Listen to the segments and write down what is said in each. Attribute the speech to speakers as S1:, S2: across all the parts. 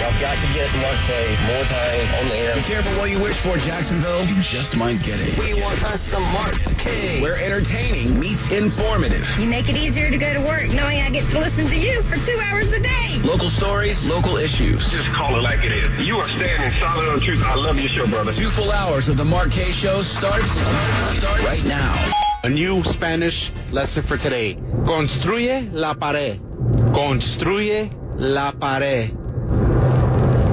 S1: Y'all got to get Mark Kaye more time on the air.
S2: Be careful what you wish for, Jacksonville. You just might get it.
S1: We want us some Mark Kaye.
S2: Where entertaining meets informative.
S3: You make it easier to go to work knowing I get to listen to you for two hours a day.
S2: Local stories, local issues.
S4: Just call it like it is. You are standing solid on truth. I love your show, brother.
S2: Two full hours of the Mark Kaye Show starts, starts right now.
S5: A new Spanish lesson for today. Construye la pared. Construye la pared.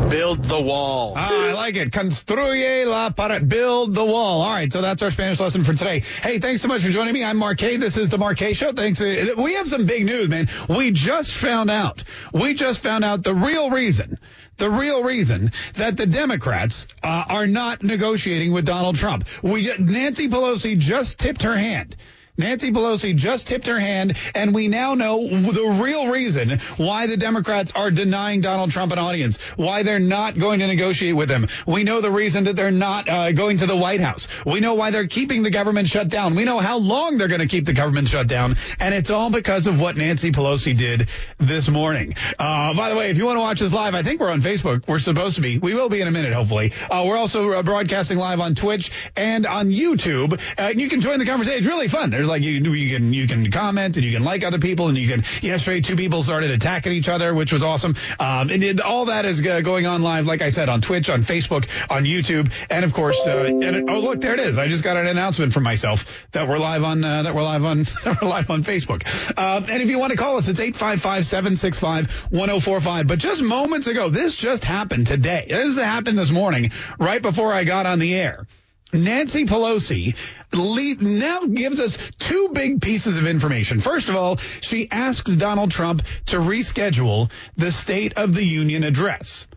S5: Build the wall.
S6: Ah, I like it. Construye la pared. Build the wall. All right, so that's our Spanish lesson for today. Hey, thanks so much for joining me. I'm Kaye. This is the Kaye Show. Thanks. Uh, We have some big news, man. We just found out. We just found out the real reason. The real reason that the Democrats uh, are not negotiating with Donald Trump. We Nancy Pelosi just tipped her hand. Nancy Pelosi just tipped her hand, and we now know the real reason why the Democrats are denying Donald Trump an audience, why they're not going to negotiate with him. We know the reason that they're not uh, going to the White House. We know why they're keeping the government shut down. We know how long they're going to keep the government shut down, and it's all because of what Nancy Pelosi did this morning. Uh, by the way, if you want to watch us live, I think we're on Facebook. We're supposed to be. We will be in a minute, hopefully. Uh, we're also uh, broadcasting live on Twitch and on YouTube. Uh, you can join the conversation. It's really fun. There's like you you can you can comment and you can like other people and you can yesterday two people started attacking each other, which was awesome. Um, and it, all that is uh, going on live, like I said, on Twitch, on Facebook, on YouTube, and of course, uh, and oh look, there it is. I just got an announcement from myself that we're live on uh, that we're live on that we're live on Facebook. Um, and if you want to call us, it's 855-765-1045. But just moments ago, this just happened today. This happened this morning, right before I got on the air. Nancy Pelosi lead, now gives us two big pieces of information. First of all, she asks Donald Trump to reschedule the State of the Union address.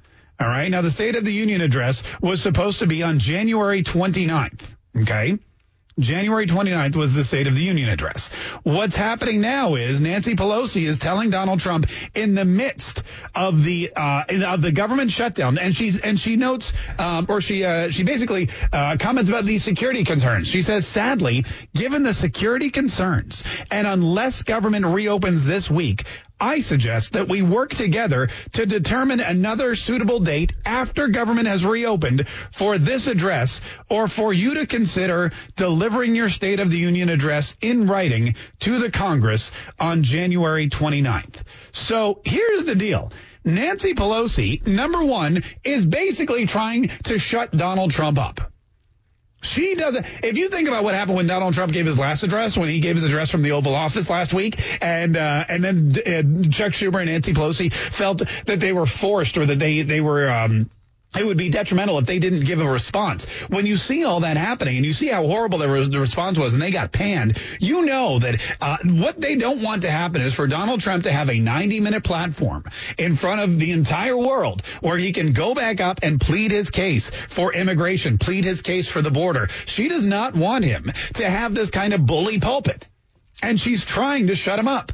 S6: All right. Now, the State of the Union address was supposed to be on January 29th. Okay. January 29th was the State of the Union address. What's happening now is Nancy Pelosi is telling Donald Trump in the midst of the uh, of the government shutdown, and she's and she notes um, or she uh, she basically uh, comments about these security concerns. She says, sadly, given the security concerns, and unless government reopens this week, I suggest that we work together to determine another suitable date after government has reopened for this address or for you to consider delivering your State of the Union address in writing to the Congress on January 29th. So here's the deal. Nancy Pelosi, number one, is basically trying to shut Donald Trump up. She doesn't. If you think about what happened when Donald Trump gave his last address, when he gave his address from the Oval Office last week, and uh, and then uh, Chuck Schumer and Nancy Pelosi felt that they were forced or that they they were. Um, it would be detrimental if they didn't give a response. When you see all that happening and you see how horrible the, re- the response was and they got panned, you know that uh, what they don't want to happen is for Donald Trump to have a 90 minute platform in front of the entire world where he can go back up and plead his case for immigration, plead his case for the border. She does not want him to have this kind of bully pulpit. And she's trying to shut him up.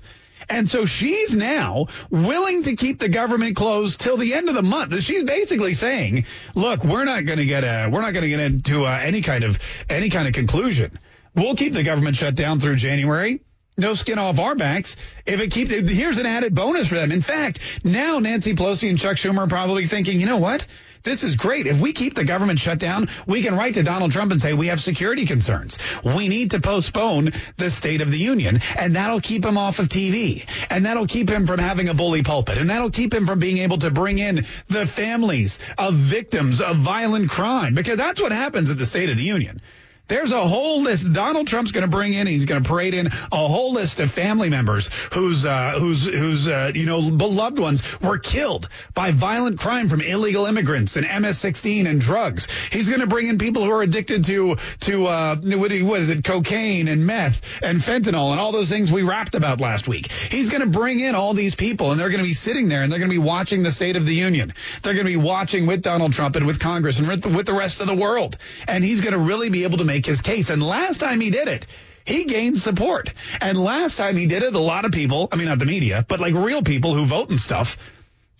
S6: And so she's now willing to keep the government closed till the end of the month. She's basically saying, look, we're not going to get a, we're not going to get into uh, any kind of, any kind of conclusion. We'll keep the government shut down through January. No skin off our backs. If it keeps, here's an added bonus for them. In fact, now Nancy Pelosi and Chuck Schumer are probably thinking, you know what? This is great. If we keep the government shut down, we can write to Donald Trump and say we have security concerns. We need to postpone the State of the Union, and that'll keep him off of TV, and that'll keep him from having a bully pulpit, and that'll keep him from being able to bring in the families of victims of violent crime, because that's what happens at the State of the Union. There's a whole list. Donald Trump's going to bring in. He's going to parade in a whole list of family members whose uh, whose whose uh, you know beloved ones were killed by violent crime from illegal immigrants and MS-16 and drugs. He's going to bring in people who are addicted to to uh, what is it, cocaine and meth and fentanyl and all those things we rapped about last week. He's going to bring in all these people, and they're going to be sitting there and they're going to be watching the State of the Union. They're going to be watching with Donald Trump and with Congress and with, with the rest of the world, and he's going to really be able to make his case. And last time he did it, he gained support. And last time he did it, a lot of people, I mean, not the media, but like real people who vote and stuff,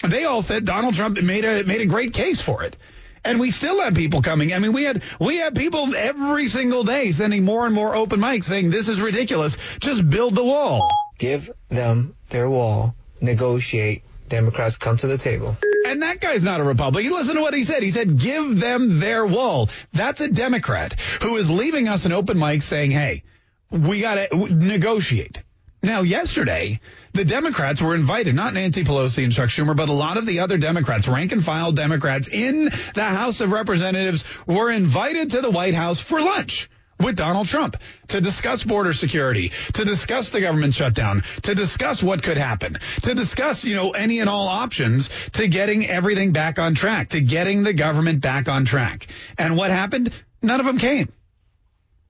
S6: they all said Donald Trump made a, made a great case for it. And we still have people coming. I mean, we had, we had people every single day sending more and more open mics saying this is ridiculous. Just build the wall.
S7: Give them their wall. Negotiate. Democrats come to the table.
S6: And that guy's not a Republican. Listen to what he said. He said, give them their wall. That's a Democrat who is leaving us an open mic saying, hey, we got to negotiate. Now, yesterday, the Democrats were invited, not Nancy Pelosi and Chuck Schumer, but a lot of the other Democrats, rank and file Democrats in the House of Representatives were invited to the White House for lunch with Donald Trump to discuss border security, to discuss the government shutdown, to discuss what could happen, to discuss, you know, any and all options to getting everything back on track, to getting the government back on track. And what happened? None of them came.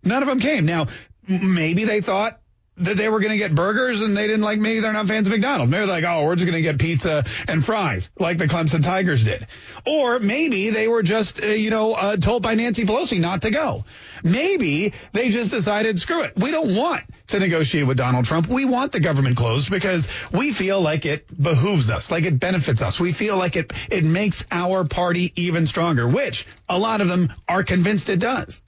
S6: None of them came. Now, maybe they thought that they were going to get burgers and they didn't like maybe they're not fans of McDonald's. Maybe they're like, oh, we're just going to get pizza and fries like the Clemson Tigers did. Or maybe they were just, uh, you know, uh, told by Nancy Pelosi not to go. Maybe they just decided, screw it. We don't want to negotiate with Donald Trump. We want the government closed because we feel like it behooves us, like it benefits us. We feel like it, it makes our party even stronger, which a lot of them are convinced it does.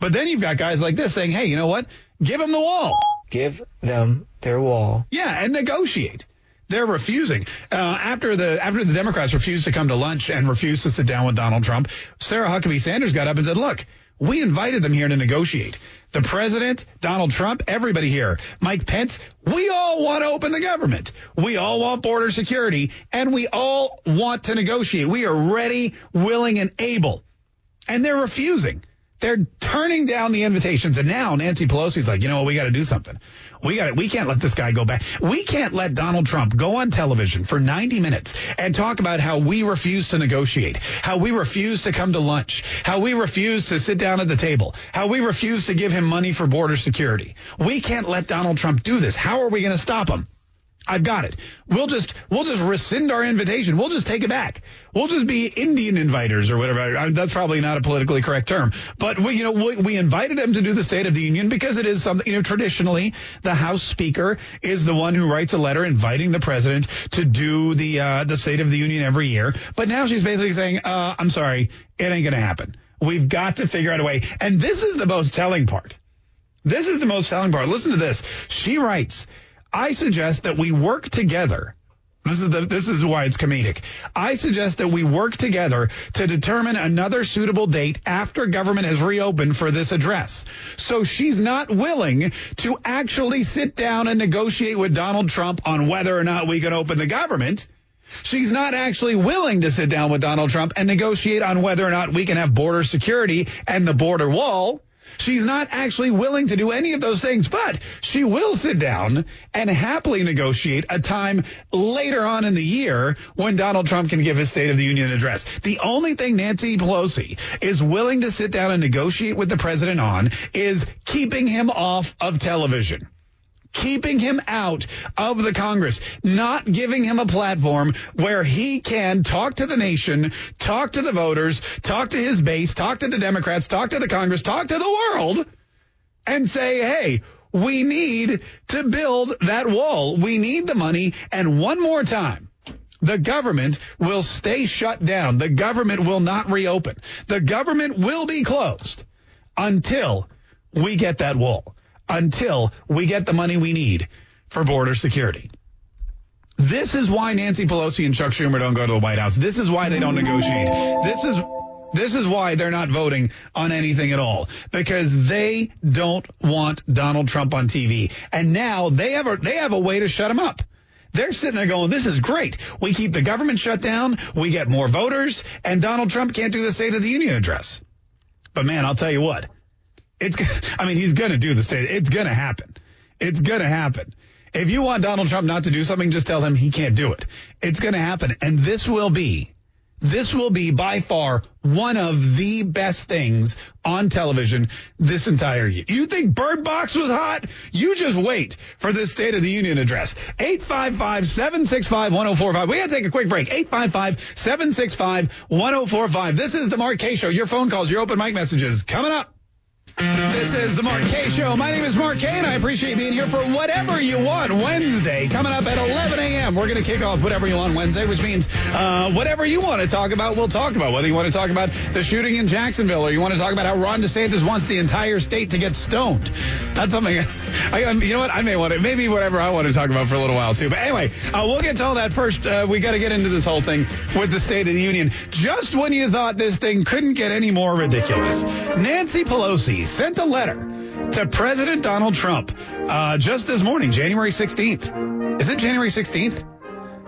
S6: But then you've got guys like this saying, hey, you know what? Give them the wall.
S7: Give them their wall.
S6: Yeah, and negotiate. They're refusing. Uh, after the after the Democrats refused to come to lunch and refused to sit down with Donald Trump, Sarah Huckabee Sanders got up and said, "Look, we invited them here to negotiate. The president, Donald Trump, everybody here, Mike Pence, we all want to open the government. We all want border security, and we all want to negotiate. We are ready, willing, and able." And they're refusing. They're turning down the invitations. And now Nancy Pelosi's like, you know what? We got to do something. We got We can't let this guy go back. We can't let Donald Trump go on television for 90 minutes and talk about how we refuse to negotiate, how we refuse to come to lunch, how we refuse to sit down at the table, how we refuse to give him money for border security. We can't let Donald Trump do this. How are we going to stop him? I've got it. We'll just we'll just rescind our invitation. We'll just take it back. We'll just be Indian inviters or whatever. That's probably not a politically correct term, but we you know we, we invited him to do the State of the Union because it is something you know traditionally the House Speaker is the one who writes a letter inviting the president to do the uh, the State of the Union every year. But now she's basically saying, uh, "I'm sorry, it ain't to happen. We've got to figure out a way." And this is the most telling part. This is the most telling part. Listen to this. She writes. I suggest that we work together. This is the, this is why it's comedic. I suggest that we work together to determine another suitable date after government has reopened for this address. So she's not willing to actually sit down and negotiate with Donald Trump on whether or not we can open the government. She's not actually willing to sit down with Donald Trump and negotiate on whether or not we can have border security and the border wall. She's not actually willing to do any of those things, but she will sit down and happily negotiate a time later on in the year when Donald Trump can give his State of the Union address. The only thing Nancy Pelosi is willing to sit down and negotiate with the president on is keeping him off of television keeping him out of the Congress, not giving him a platform where he can talk to the nation, talk to the voters, talk to his base, talk to the Democrats, talk to the Congress, talk to the world, and say, hey, we need to build that wall. We need the money. And one more time, the government will stay shut down. The government will not reopen. The government will be closed until we get that wall until we get the money we need for border security. This is why Nancy Pelosi and Chuck Schumer don't go to the White House. This is why they don't negotiate. This is this is why they're not voting on anything at all because they don't want Donald Trump on TV. And now they have a they have a way to shut him up. They're sitting there going, this is great. We keep the government shut down. We get more voters and Donald Trump can't do the State of the Union address. But man, I'll tell you what, It's, I mean, he's going to do the state. It's going to happen. It's going to happen. If you want Donald Trump not to do something, just tell him he can't do it. It's going to happen. And this will be, this will be by far one of the best things on television this entire year. You think Bird Box was hot? You just wait for this State of the Union address. 855-765-1045. We got to take a quick break. 855-765-1045. This is the Mark Kaye Show. Your phone calls, your open mic messages coming up. This is the Mark Kaye Show. My name is Mark Kaye, and I appreciate being here for whatever you want Wednesday. Coming up at 11 a.m., we're going to kick off whatever you want Wednesday, which means uh, whatever you want to talk about, we'll talk about. Whether you want to talk about the shooting in Jacksonville or you want to talk about how Ron DeSantis wants the entire state to get stoned. That's something, I, you know what? I may want to, maybe whatever I want to talk about for a little while too. But anyway, uh, we'll get to all that first. Uh, we got to get into this whole thing with the State of the Union. Just when you thought this thing couldn't get any more ridiculous, Nancy Pelosi sent a letter to President Donald Trump uh, just this morning, January 16th. Is it January 16th?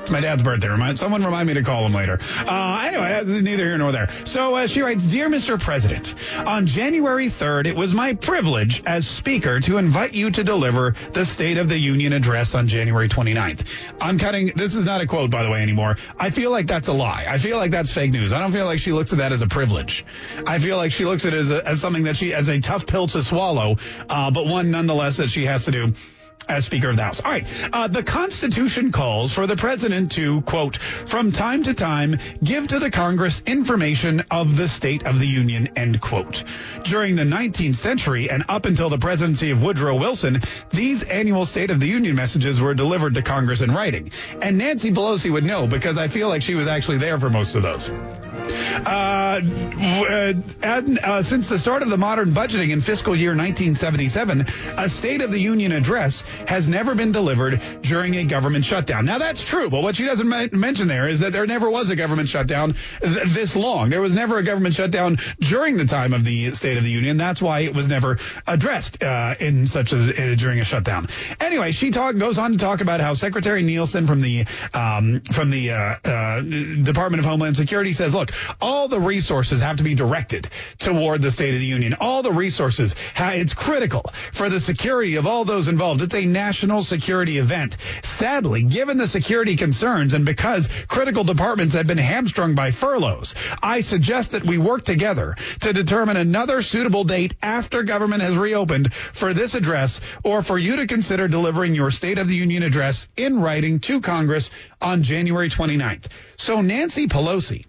S6: It's my dad's birthday. Remind someone remind me to call him later. Uh, anyway, neither here nor there. So uh, she writes, "Dear Mr. President, on January 3rd, it was my privilege as Speaker to invite you to deliver the State of the Union address on January 29th." I'm cutting. This is not a quote, by the way, anymore. I feel like that's a lie. I feel like that's fake news. I don't feel like she looks at that as a privilege. I feel like she looks at it as, a, as something that she as a tough pill to swallow, uh, but one nonetheless that she has to do as Speaker of the House. All right. Uh, the Constitution calls for the President to, quote, from time to time, give to the Congress information of the State of the Union, end quote. During the 19th century and up until the presidency of Woodrow Wilson, these annual State of the Union messages were delivered to Congress in writing. And Nancy Pelosi would know because I feel like she was actually there for most of those. Uh, and, uh, since the start of the modern budgeting in fiscal year 1977, a State of the Union address has never been delivered during a government shutdown. Now that's true, but what she doesn't mention there is that there never was a government shutdown th- this long. There was never a government shutdown during the time of the State of the Union. That's why it was never addressed uh, in such a uh, during a shutdown. Anyway, she talk goes on to talk about how Secretary Nielsen from the um, from the uh, uh, Department of Homeland Security says, look, all the resources have to be directed toward the State of the Union. All the resources, it's critical for the security of all those involved. It's a national security event. Sadly, given the security concerns and because critical departments have been hamstrung by furloughs, I suggest that we work together to determine another suitable date after government has reopened for this address or for you to consider delivering your State of the Union address in writing to Congress on January 29th. So Nancy Pelosi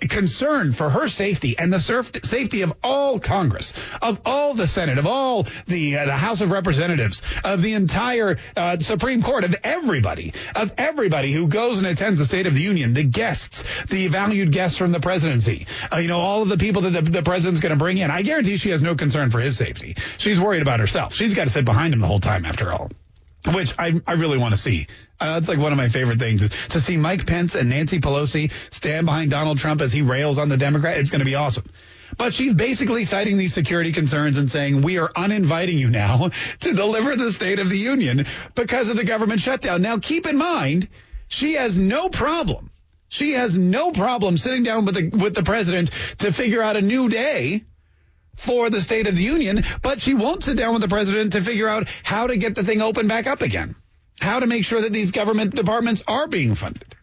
S6: concern for her safety and the safety of all Congress, of all the Senate, of all the uh, the House of Representatives, of the entire uh, Supreme Court, of everybody, of everybody who goes and attends the State of the Union, the guests, the valued guests from the presidency, uh, you know, all of the people that the, the president's going to bring in. I guarantee she has no concern for his safety. She's worried about herself. She's got to sit behind him the whole time, after all which I, I really want to see. Uh, that's like one of my favorite things is to see Mike Pence and Nancy Pelosi stand behind Donald Trump as he rails on the Democrat. It's going to be awesome. But she's basically citing these security concerns and saying we are uninviting you now to deliver the State of the Union because of the government shutdown. Now keep in mind, she has no problem. She has no problem sitting down with the with the president to figure out a new day for the State of the Union, but she won't sit down with the president to figure out how to get the thing open back up again, how to make sure that these government departments are being funded.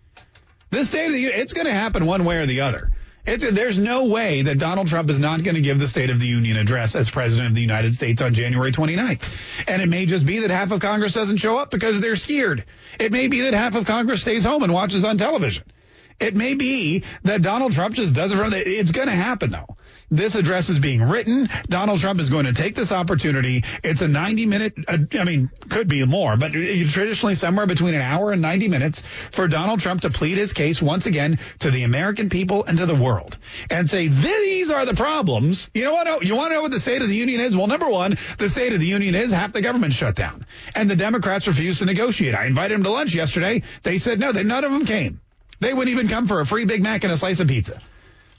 S6: This State of the Union, it's going to happen one way or the other. It's, there's no way that Donald Trump is not going to give the State of the Union address as President of the United States on January 29th. And it may just be that half of Congress doesn't show up because they're scared. It may be that half of Congress stays home and watches on television. It may be that Donald Trump just does it from, it's going to happen though. This address is being written. Donald Trump is going to take this opportunity. It's a 90 minute, uh, I mean, could be more, but traditionally somewhere between an hour and 90 minutes for Donald Trump to plead his case once again to the American people and to the world and say, these are the problems. You know what? You want to know what the State of the Union is? Well, number one, the State of the Union is half the government shut down and the Democrats refuse to negotiate. I invited them to lunch yesterday. They said no, they, none of them came. They wouldn't even come for a free Big Mac and a slice of pizza.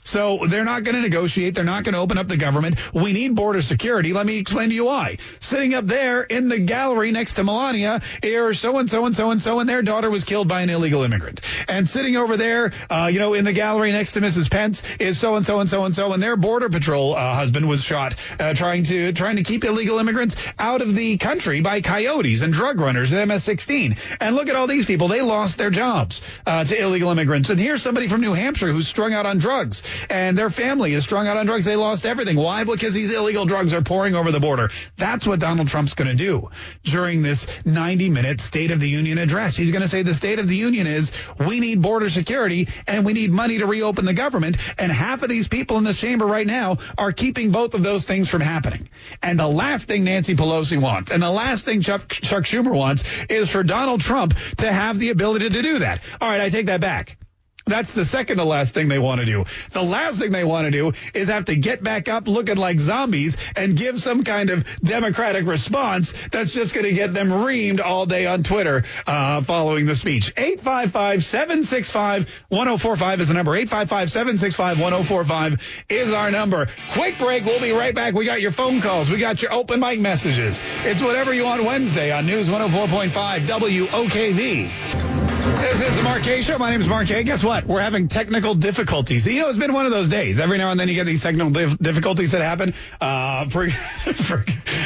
S6: So they're not going to negotiate. They're not going to open up the government. We need border security. Let me explain to you why. Sitting up there in the gallery next to Melania are so and so and so and so, and their daughter was killed by an illegal immigrant. And sitting over there, uh, you know, in the gallery next to Mrs. Pence is so and so and so and so, and their border patrol uh, husband was shot uh, trying to trying to keep illegal immigrants out of the country by coyotes and drug runners and MS-16. And look at all these people; they lost their jobs uh, to illegal immigrants. And here's somebody from New Hampshire who's strung out on drugs and their family is strung out on drugs. They lost everything. Why? Because these illegal drugs are pouring over the border. That's what Donald Trump's going to do during this 90 minute State of the Union address. He's going to say the State of the Union is we need border security and we need money to reopen the government. And half of these people in this chamber right now are keeping both of those things from happening. And the last thing Nancy Pelosi wants and the last thing Chuck, Chuck Schumer wants is for Donald Trump to have the ability to do that. All right, I take that back. That's the second to last thing they want to do. The last thing they want to do is have to get back up looking like zombies and give some kind of democratic response that's just going to get them reamed all day on Twitter uh, following the speech. 855-765-1045 is the number. 855-765-1045 is our number. Quick break. We'll be right back. We got your phone calls. We got your open mic messages. It's whatever you want Wednesday on News 104.5 WOKV. This is the Mark Show. My name is Mark. Guess what? We're having technical difficulties. You know, it's been one of those days. Every now and then you get these technical dif- difficulties that happen. Uh, for, for,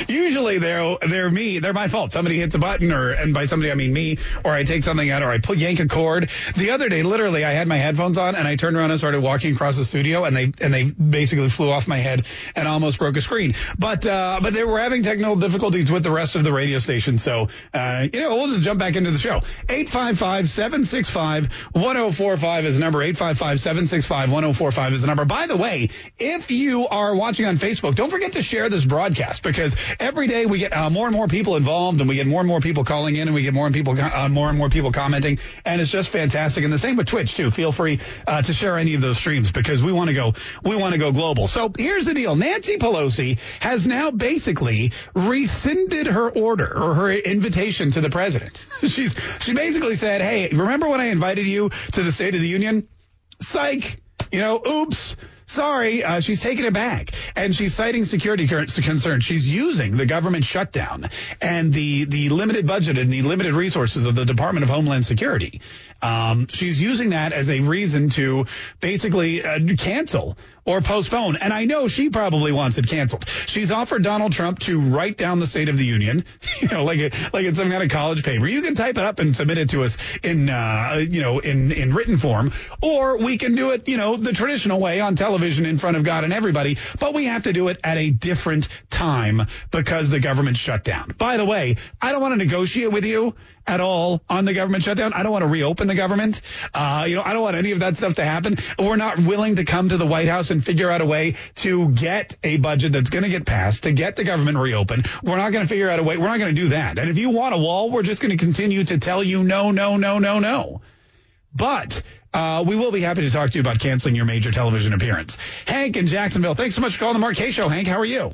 S6: usually they're they're me. They're my fault. Somebody hits a button, or and by somebody I mean me, or I take something out, or I pull yank a cord. The other day, literally, I had my headphones on and I turned around and started walking across the studio, and they and they basically flew off my head and almost broke a screen. But uh, but they were having technical difficulties with the rest of the radio station. So uh, you know, we'll just jump back into the show. Eight five five. 765 1045 is the number. 855 765 1045 is the number. By the way, if you are watching on Facebook, don't forget to share this broadcast because every day we get uh, more and more people involved and we get more and more people calling in and we get more and people uh, more and more people commenting and it's just fantastic. And the same with Twitch too. Feel free uh, to share any of those streams because we want to go we want to go global. So here's the deal. Nancy Pelosi has now basically rescinded her order or her invitation to the president. She's she basically said, "Hey, remember when I invited you to the State of the Union? Psych. You know, oops. Sorry, uh, she's taking it back, and she's citing security concerns. She's using the government shutdown and the the limited budget and the limited resources of the Department of Homeland Security. Um, she's using that as a reason to basically uh, cancel or postpone. And I know she probably wants it canceled. She's offered Donald Trump to write down the State of the Union, you know, like it, like it's some kind of college paper. You can type it up and submit it to us in, uh, you know, in, in written form, or we can do it, you know, the traditional way on television in front of God and everybody, but we have to do it at a different time because the government shut down. By the way, I don't want to negotiate with you at all on the government shutdown. I don't want to reopen the government. Uh, you know, I don't want any of that stuff to happen. We're not willing to come to the White House and figure out a way to get a budget that's going to get passed, to get the government reopened. We're not going to figure out a way. We're not going to do that. And if you want a wall, we're just going to continue to tell you no, no, no, no, no. But uh, we will be happy to talk to you about canceling your major television appearance. Hank in Jacksonville, thanks so much for calling the Mark Show. Hank, how are you?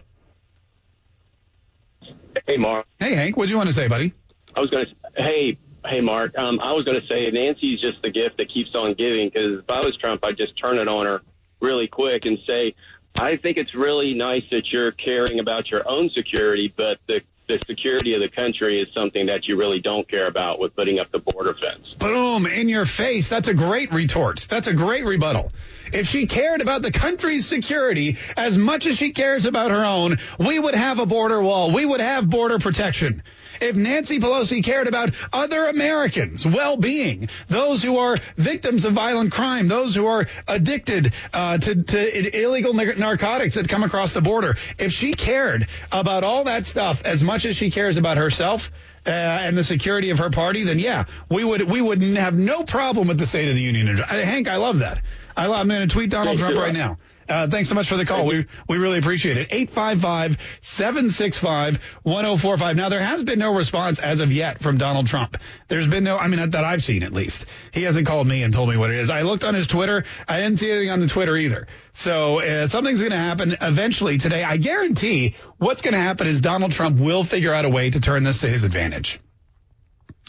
S4: Hey, Mark.
S6: Hey, Hank. What do you want to say, buddy?
S4: I was going to, hey, hey, Mark. Um, I was going to say Nancy's just the gift that keeps on giving because if I was Trump, I'd just turn it on her really quick and say, I think it's really nice that you're caring about your own security, but the the security of the country is something that you really don't care about with putting up the border fence.
S6: Boom, in your face. That's a great retort. That's a great rebuttal. If she cared about the country's security as much as she cares about her own, we would have a border wall. We would have border protection if Nancy Pelosi cared about other Americans' well-being, those who are victims of violent crime, those who are addicted uh, to, to illegal narcotics that come across the border, if she cared about all that stuff as much as she cares about herself, uh, and the security of her party, then yeah, we would we would have no problem with the State of the Union. Hank, I love that. I, am going to tweet Donald Trump right now. Uh, thanks so much for the call. We we really appreciate it. 855-765-1045. Now, there has been no response as of yet from Donald Trump. There's been no, I mean, that I've seen at least. He hasn't called me and told me what it is. I looked on his Twitter. I didn't see anything on the Twitter either. So uh, something's going to happen eventually today. I guarantee what's going to happen is Donald Trump will figure out a way to turn this to his advantage.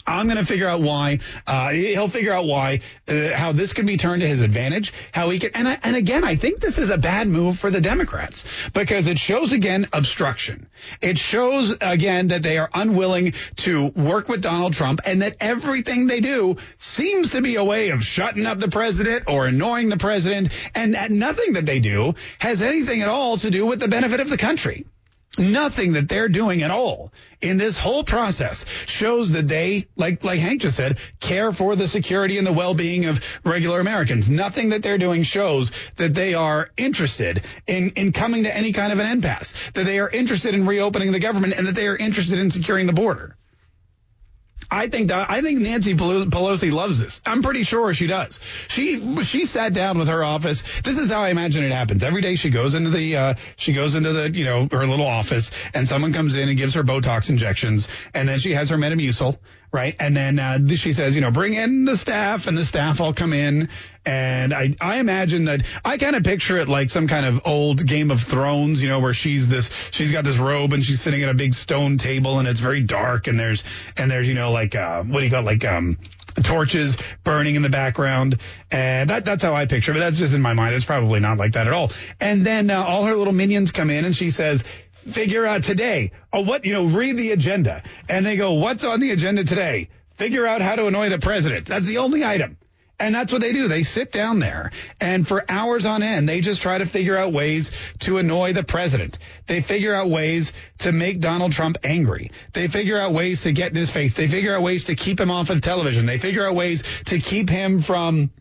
S6: I'm going to figure out why. Uh, he'll figure out why, uh, how this can be turned to his advantage. How he can, and I, and again, I think this is a bad move for the Democrats because it shows again obstruction. It shows again that they are unwilling to work with Donald Trump, and that everything they do seems to be a way of shutting up the president or annoying the president, and that nothing that they do has anything at all to do with the benefit of the country. Nothing that they're doing at all in this whole process shows that they, like like Hank just said, care for the security and the well-being of regular Americans. Nothing that they're doing shows that they are interested in in coming to any kind of an impasse, that they are interested in reopening the government, and that they are interested in securing the border. I think that, I think Nancy Pelosi loves this. I'm pretty sure she does. She she sat down with her office. This is how I imagine it happens. Every day she goes into the uh, she goes into the you know her little office and someone comes in and gives her Botox injections and then she has her Metamucil right? And then uh, she says, you know, bring in the staff, and the staff all come in. And I, I imagine that I kind of picture it like some kind of old Game of Thrones, you know, where she's this, she's got this robe and she's sitting at a big stone table and it's very dark and there's, and there's, you know, like, uh, what do you call it? Like, um, torches burning in the background. And that, that's how I picture it. But that's just in my mind. It's probably not like that at all. And then uh, all her little minions come in and she says, figure out today. Oh, what, you know, read the agenda. And they go, what's on the agenda today? Figure out how to annoy the president. That's the only item. And that's what they do. They sit down there and for hours on end, they just try to figure out ways to annoy the president. They figure out ways to make Donald Trump angry. They figure out ways to get in his face. They figure out ways to keep him off of television. They figure out ways to keep him from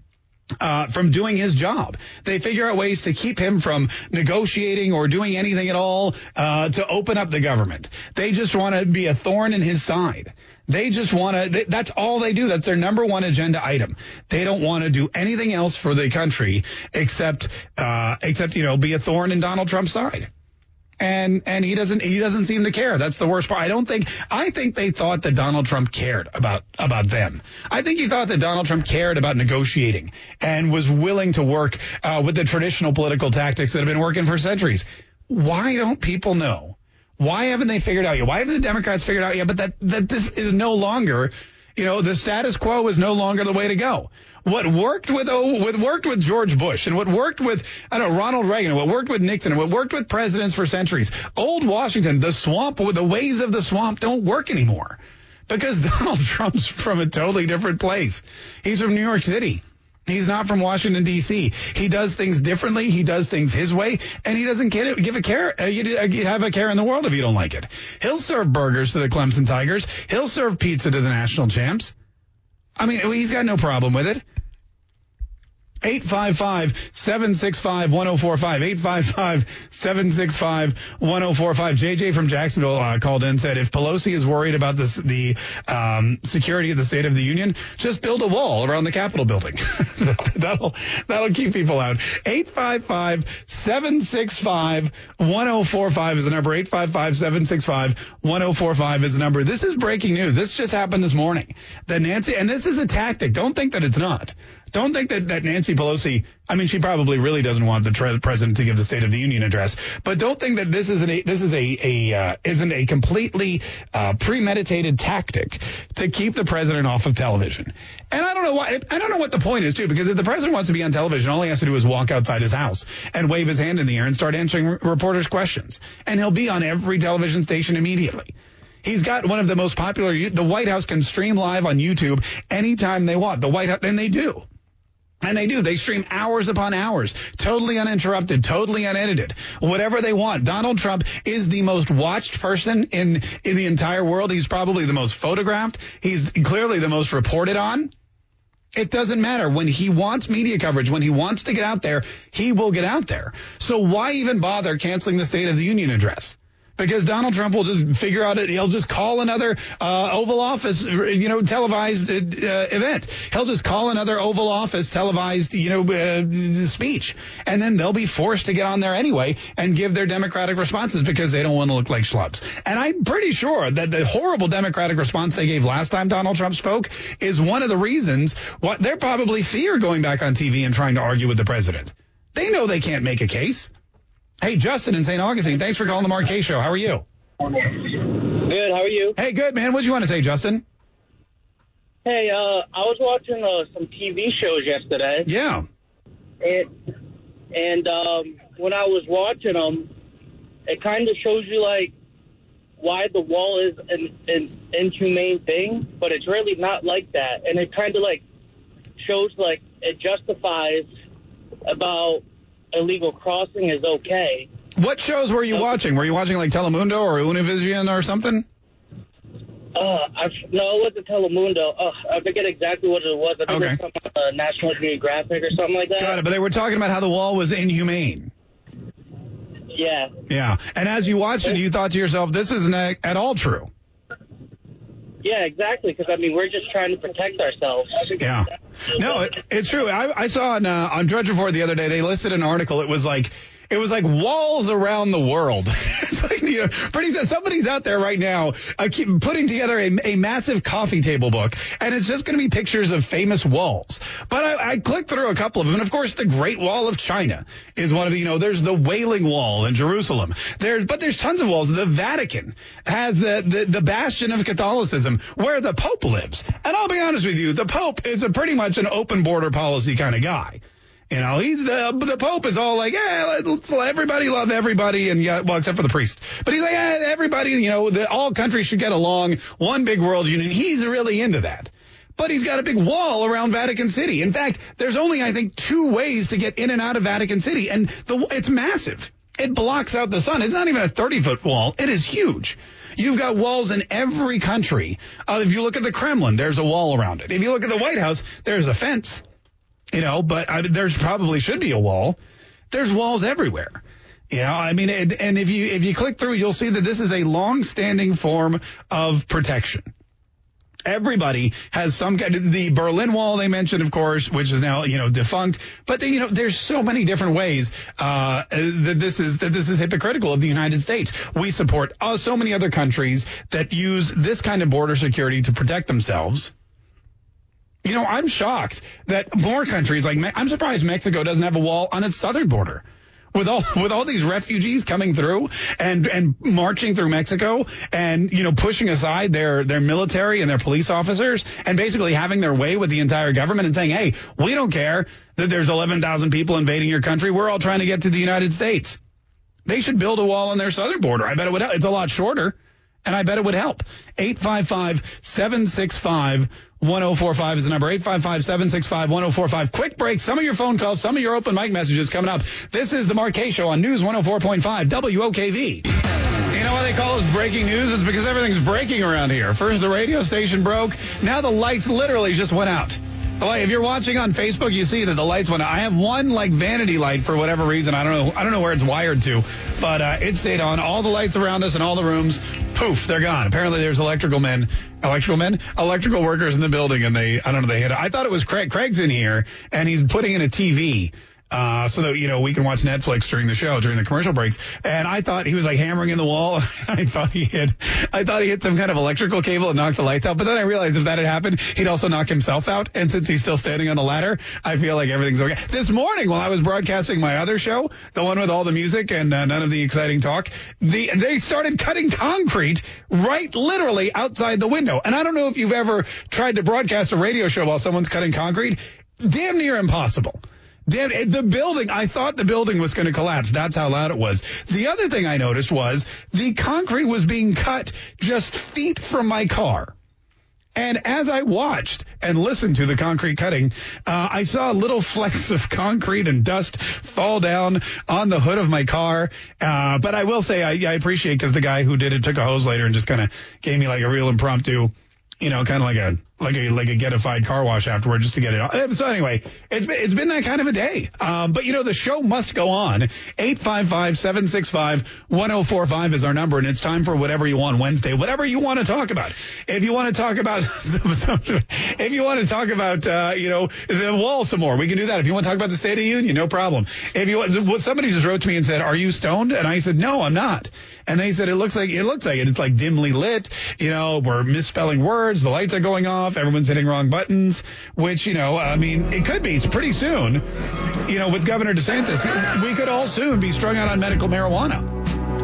S6: uh, from doing his job. They figure out ways to keep him from negotiating or doing anything at all uh, to open up the government. They just want to be a thorn in his side. They just want to, that's all they do. That's their number one agenda item. They don't want to do anything else for the country except, uh, except, you know, be a thorn in Donald Trump's side and and he doesn't he doesn't seem to care. That's the worst part. I don't think I think they thought that Donald Trump cared about about them. I think he thought that Donald Trump cared about negotiating and was willing to work uh, with the traditional political tactics that have been working for centuries. Why don't people know? Why haven't they figured out yet? Why haven't the Democrats figured out yet? But that that this is no longer you know, the status quo is no longer the way to go. What worked with oh, what worked with George Bush and what worked with I don't know Ronald Reagan and what worked with Nixon and what worked with presidents for centuries. Old Washington, the swamp, the ways of the swamp don't work anymore because Donald Trump's from a totally different place. He's from New York City. He's not from Washington D.C. He does things differently. He does things his way, and he doesn't it, give a care. Uh, you uh, have a care in the world if you don't like it. He'll serve burgers to the Clemson Tigers. He'll serve pizza to the national champs. I mean, he's got no problem with it. 855-765-1045. 855-765-1045. JJ from Jacksonville uh, called in and said, if Pelosi is worried about this, the um, security of the State of the Union, just build a wall around the Capitol building. that'll, that'll keep people out. 855-765-1045 is the number. 855-765-1045 is the number. This is breaking news. This just happened this morning. That Nancy, and this is a tactic. Don't think that it's not. Don't think that, that Nancy Pelosi, I mean, she probably really doesn't want the tre- president to give the State of the Union address, but don't think that this is an, a, this is a, a uh, isn't a completely uh, premeditated tactic to keep the president off of television. And I don't know why, I don't know what the point is too, because if the president wants to be on television, all he has to do is walk outside his house and wave his hand in the air and start answering reporters' questions. And he'll be on every television station immediately. He's got one of the most popular. The White House can stream live on YouTube anytime they want. The White House, and they do. And they do. They stream hours upon hours, totally uninterrupted, totally unedited, whatever they want. Donald Trump is the most watched person in, in the entire world. He's probably the most photographed. He's clearly the most reported on. It doesn't matter. When he wants media coverage, when he wants to get out there, he will get out there. So why even bother canceling the State of the Union address? Because Donald Trump will just figure out it. He'll just call another uh, Oval Office, you know, televised uh, event. He'll just call another Oval Office televised, you know, uh, speech, and then they'll be forced to get on there anyway and give their Democratic responses because they don't want to look like schlubs. And I'm pretty sure that the horrible Democratic response they gave last time Donald Trump spoke is one of the reasons what they're probably fear going back on TV and trying to argue with the president. They know they can't make a case. Hey, Justin in St. Augustine. Thanks for calling the Mark Kaye Show. How are you?
S8: Good. How are you?
S6: Hey, good, man. What do you want to say, Justin?
S8: Hey, uh, I was watching uh, some TV shows yesterday.
S6: Yeah.
S8: And, and um, when I was watching them, it kind of shows you, like, why the wall is an, an inhumane thing, but it's really not like that. And it kind of, like, shows, like, it justifies about illegal crossing is okay.
S6: What shows were you watching? Were you watching like Telemundo or Univision or something?
S8: Uh, I, no, it wasn't Telemundo. Uh, I forget exactly what it was. I think
S6: Okay.
S8: it was some, uh, National Geographic or something like that.
S6: Got it. But they were talking about how the wall was inhumane.
S8: Yeah.
S6: Yeah. And as you watched it, you thought to yourself, this isn't at all true.
S8: Yeah, exactly. Because, I mean, we're just trying to protect ourselves.
S6: Yeah. No, it, it's true. I, I saw on uh, on Drudge Report the other day they listed an article. It was like it was like walls around the world. it's like somebody's out there right now uh, putting together a, a massive coffee table book, and it's just going to be pictures of famous walls. But I, I clicked through a couple of them, and of course, the Great Wall of China is one of the you know. There's the Wailing Wall in Jerusalem. There's but there's tons of walls. The Vatican has the the, the bastion of Catholicism where the Pope lives. And I'll be honest with you, the Pope is a pretty much an open border policy kind of guy. You know, he's the the Pope is all like, yeah, let's let everybody love everybody, and yeah, well, except for the priest. But he's like, yeah, everybody, you know, the, all countries should get along, one big world union. He's really into that. But he's got a big wall around Vatican City. In fact, there's only, I think, two ways to get in and out of Vatican City, and the it's massive. It blocks out the sun. It's not even a 30 foot wall. It is huge. You've got walls in every country. Uh, if you look at the Kremlin, there's a wall around it. If you look at the White House, there's a fence. You know, but I, there's probably should be a wall. There's walls everywhere. You know, I mean, and, and if you if you click through, you'll see that this is a long-standing form of protection. Everybody has some kind of the Berlin Wall they mentioned, of course, which is now you know defunct. But then, you know, there's so many different ways uh, that this is that this is hypocritical of the United States. We support uh, so many other countries that use this kind of border security to protect themselves. You know, I'm shocked that more countries like Me- I'm surprised Mexico doesn't have a wall on its southern border. With all with all these refugees coming through and and marching through Mexico and you know pushing aside their their military and their police officers and basically having their way with the entire government and saying, "Hey, we don't care that there's 11,000 people invading your country. We're all trying to get to the United States." They should build a wall on their southern border. I bet it would help. It's a lot shorter, and I bet it would help. 855-765-1045 is the number. 855-765-1045. Quick break. Some of your phone calls, some of your open mic messages coming up. This is the Mark Kaye Show on News 104.5 WOKV. You know why they call this breaking news? It's because everything's breaking around here. First the radio station broke. Now the lights literally just went out. Like if you're watching on Facebook, you see that the lights went. I have one like vanity light for whatever reason. I don't know. I don't know where it's wired to, but uh, it stayed on. All the lights around us in all the rooms, poof, they're gone. Apparently, there's electrical men, electrical men, electrical workers in the building, and they, I don't know, they hit. it. I thought it was Craig. Craig's in here, and he's putting in a TV. Uh, so that, you know, we can watch Netflix during the show, during the commercial breaks. And I thought he was like hammering in the wall. I thought he hit, I thought he hit some kind of electrical cable and knocked the lights out. But then I realized if that had happened, he'd also knock himself out. And since he's still standing on the ladder, I feel like everything's okay. This morning while I was broadcasting my other show, the one with all the music and uh, none of the exciting talk, the, they started cutting concrete right literally outside the window. And I don't know if you've ever tried to broadcast a radio show while someone's cutting concrete. Damn near impossible. Damn, the building, I thought the building was going to collapse. That's how loud it was. The other thing I noticed was the concrete was being cut just feet from my car. And as I watched and listened to the concrete cutting, uh, I saw little flecks of concrete and dust fall down on the hood of my car. Uh, but I will say I, I appreciate because the guy who did it took a hose later and just kind of gave me like a real impromptu, you know, kind of like a like a like a getified car wash afterward just to get it. Uh, So anyway, it's it's been that kind of a day. Um, but you know the show must go on. 855-765-1045 is our number, and it's time for whatever you want Wednesday, whatever you want to talk about. If you want to talk about, if you want to talk about, uh, you know, the wall some more, we can do that. If you want to talk about the State of the Union, no problem. If you somebody just wrote to me and said, "Are you stoned?" And I said, "No, I'm not." And they said it looks like it looks like it. It's like dimly lit. You know, we're misspelling words. The lights are going off. Everyone's hitting wrong buttons. Which you know, I mean, it could be. It's pretty soon. You know, with Governor DeSantis, we could all soon be strung out on medical marijuana.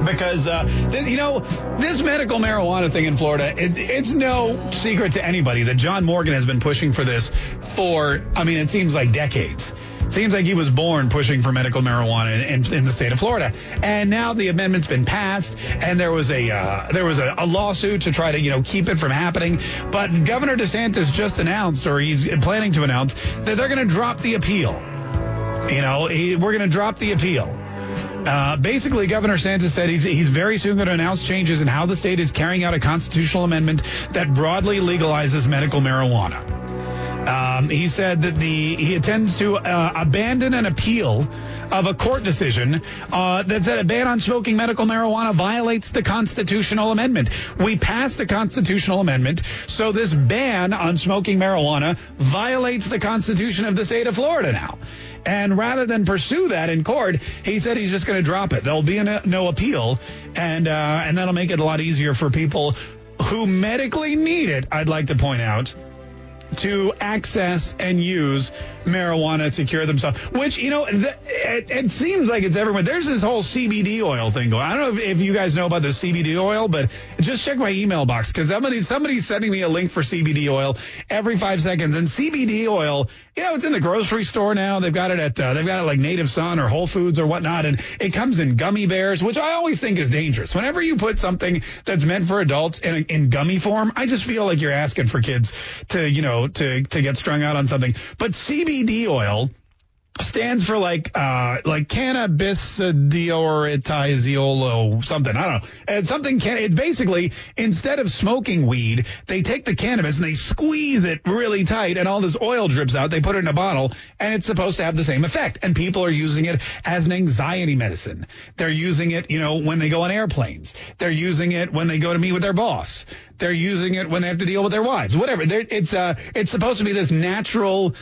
S6: because uh, this, you know this medical marijuana thing in Florida. It, it's no secret to anybody that John Morgan has been pushing for this for. I mean, it seems like decades. Seems like he was born pushing for medical marijuana in, in, in the state of Florida, and now the amendment's been passed, and there was a uh, there was a, a, lawsuit to try to you know keep it from happening. But Governor DeSantis just announced, or he's planning to announce, that they're going to drop the appeal. You know, he, we're going to drop the appeal. Uh, basically, Governor DeSantis said he's, he's very soon going to announce changes in how the state is carrying out a constitutional amendment that broadly legalizes medical marijuana. Um, he said that the he intends to uh, abandon an appeal of a court decision uh, that said a ban on smoking medical marijuana violates the constitutional amendment. We passed a constitutional amendment, so this ban on smoking marijuana violates the Constitution of the state of Florida now. And rather than pursue that in court, he said he's just going to drop it. There'll be a, no appeal, and uh, and that'll make it a lot easier for people who medically need it. I'd like to point out to access and use marijuana to cure themselves. Which you know, the, it, it, seems like it's everywhere. There's this whole CBD oil thing going. I don't know if, if you guys know about the CBD oil, but just check my email box because somebody somebody's sending me a link for CBD oil every five seconds. And CBD oil, you know, it's in the grocery store now. They've got it at uh, they've got it like Native Sun or Whole Foods or whatnot, and it comes in gummy bears, which I always think is dangerous. Whenever you put something that's meant for adults in, in gummy form, I just feel like you're asking for kids to you know to to get strung out on something. But CBD oil stands for like uh like cannabis dioritiziolo something. I don't know. And something can it's basically instead of smoking weed they take the cannabis and they squeeze it really tight and all this oil drips out. They put it in a bottle and it's supposed to have the same effect. And people are using it as an anxiety medicine. They're using it you know when they go on airplanes. They're using it when they go to meet with their boss. They're using it when they have to deal with their wives. Whatever. They're, it's uh it's supposed to be this natural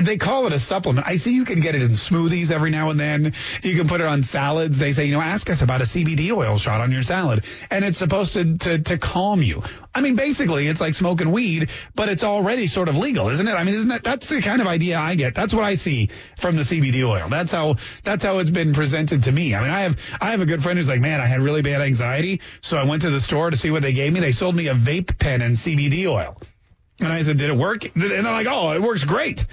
S6: they call it a supplement. I see you can get it in smoothies every now and then. You can put it on salads. They say, you know, ask us about a CBD oil shot on your salad. And it's supposed to, to, to calm you. I mean, basically, it's like smoking weed, but it's already sort of legal, isn't it? I mean, isn't that, that's the kind of idea I get. That's what I see from the CBD oil. That's how, that's how it's been presented to me. I mean, I have, I have a good friend who's like, man, I had really bad anxiety. So I went to the store to see what they gave me. They sold me a vape pen and CBD oil. And I said, did it work? And they're like, oh, it works great.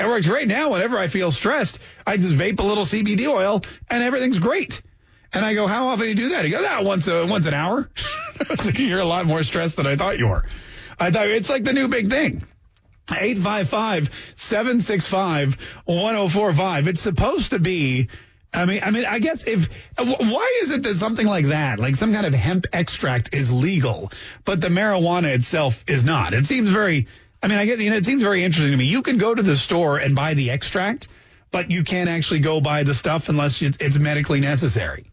S6: It works great now. Whenever I feel stressed, I just vape a little CBD oil and everything's great. And I go, how often do you do that? He goes, ah, once a, once an hour. I was like, You're a lot more stressed than I thought you were. I thought it's like the new big thing. 855-765-1045. It's supposed to be I mean, I mean, I guess if why is it that something like that, like some kind of hemp extract, is legal, but the marijuana itself is not? It seems very. I mean, I get you know, it seems very interesting to me. You can go to the store and buy the extract, but you can't actually go buy the stuff unless it's medically necessary.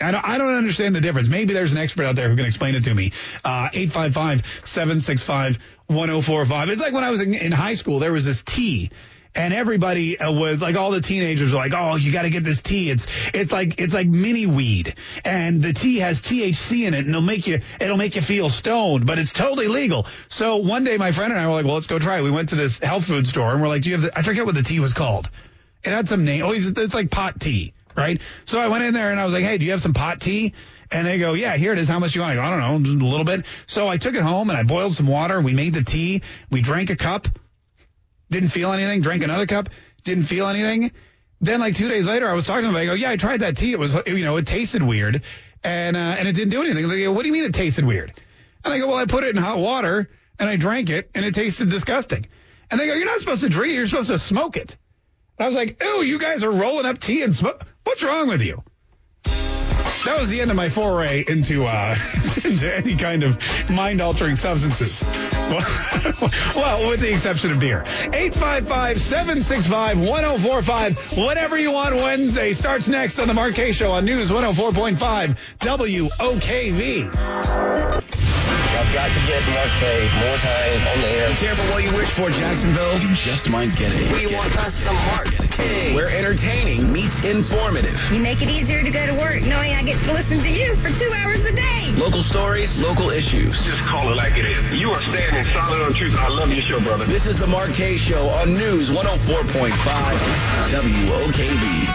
S6: I don't, I don't understand the difference. Maybe there's an expert out there who can explain it to me. Uh, 855-765-1045. It's like when I was in, in high school, there was this tea and everybody uh, was like all the teenagers were like, "Oh, you got to get this tea. It's it's like it's like mini weed, and the tea has THC in it, and it'll make you it'll make you feel stoned, but it's totally legal." So one day, my friend and I were like, "Well, let's go try it." We went to this health food store, and we're like, "Do you have?" The, I forget what the tea was called. It had some name. Oh, it's like pot tea, right? So I went in there and I was like, "Hey, do you have some pot tea?" And they go, yeah, here it is. How much you want? I go, I don't know, just a little bit. So I took it home and I boiled some water. We made the tea. We drank a cup. Didn't feel anything. Drank another cup. Didn't feel anything. Then like two days later, I was talking to them. I go, yeah, I tried that tea. It was, you know, it tasted weird, and uh, and it didn't do anything. They go, what do you mean it tasted weird? And I go, well, I put it in hot water and I drank it, and it tasted disgusting. And they go, you're not supposed to drink it. You're supposed to smoke it. And I was like, ew, you guys are rolling up tea and smoke. What's wrong with you? That was the end of my foray into uh, into any kind of mind altering substances. Well, with the exception of beer. 855 765 1045. Whatever you want Wednesday starts next on the Mark Kaye Show on News 104.5 WOKV.
S1: I've got to get Mark Kaye more time on the air.
S2: Be careful what you wish for, Jacksonville. You just might get it.
S1: We want us some Mark Kaye.
S2: Where entertaining meets informative.
S3: You make it easier to go to work knowing I get to listen to you for two hours a day.
S2: Local stories, local issues.
S9: Just call it like it is. You are standing solid on truth. I love your show, brother.
S2: This is the Mark Kaye Show on News 104.5 WOKV.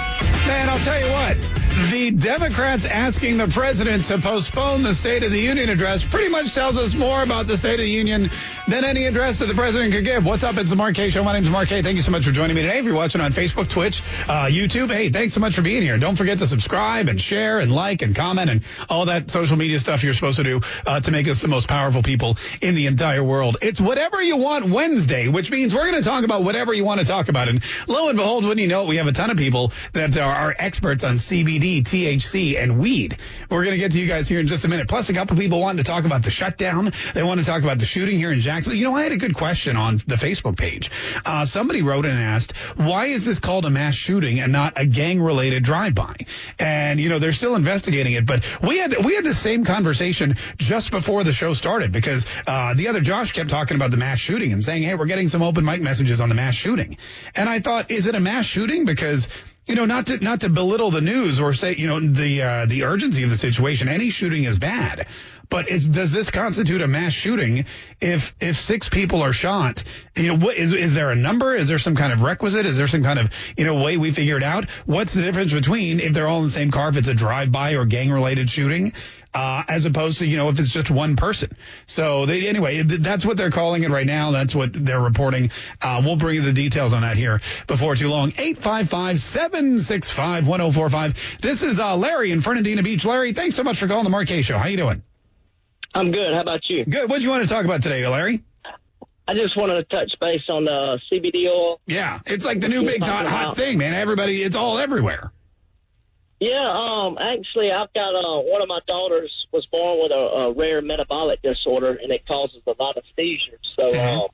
S6: Man, I'll tell you what. The Democrats asking the president to postpone the State of the Union address pretty much tells us more about the State of the Union than any address that the president could give. What's up? It's the Mark Kaye Show. My name's Mark Kaye. Thank you so much for joining me today. If you're watching on Facebook, Twitch, uh, YouTube, hey, thanks so much for being here. Don't forget to subscribe and share and like and comment and all that social media stuff you're supposed to do uh, to make us the most powerful people in the entire world. It's whatever you want Wednesday, which means we're going to talk about whatever you want to talk about. And lo and behold, wouldn't you know it, we have a ton of people that are, experts on CBD, THC, and weed. We're going to get to you guys here in just a minute. Plus, a couple people wanting to talk about the shutdown. They want to talk about the shooting here in Jacksonville. You know, I had a good question on the Facebook page. Uh, somebody wrote and asked, why is this called a mass shooting and not a gang-related drive-by? And you know, they're still investigating it. But we had we had the same conversation just before the show started because uh, the other Josh kept talking about the mass shooting and saying, "Hey, we're getting some open mic messages on the mass shooting." And I thought, is it a mass shooting? Because you know, not to not to belittle the news or say, you know, the uh, the urgency of the situation. Any shooting is bad, but does this constitute a mass shooting if if six people are shot? You know, what is is there a number? Is there some kind of requisite? Is there some kind of you know way we figure it out? What's the difference between if they're all in the same car, if it's a drive by or gang related shooting? Uh, as opposed to, you know, if it's just one person. So they, anyway, that's what they're calling it right now. That's what they're reporting. Uh, we'll bring you the details on that here before too long. 855-765-1045. This is, uh, Larry in Fernandina Beach. Larry, thanks so much for calling the Kaye Show. How you doing?
S8: I'm good. How about you?
S6: Good. What do you want to talk about today, Larry?
S8: I just wanted to touch base on the CBD oil.
S6: Yeah. It's like the new big hot, hot thing, man. Everybody, it's all everywhere.
S8: Yeah, um, actually, I've got uh, one of my daughters was born with a, a rare metabolic disorder, and it causes a lot of seizures. So,
S6: Mm-hmm.
S8: um,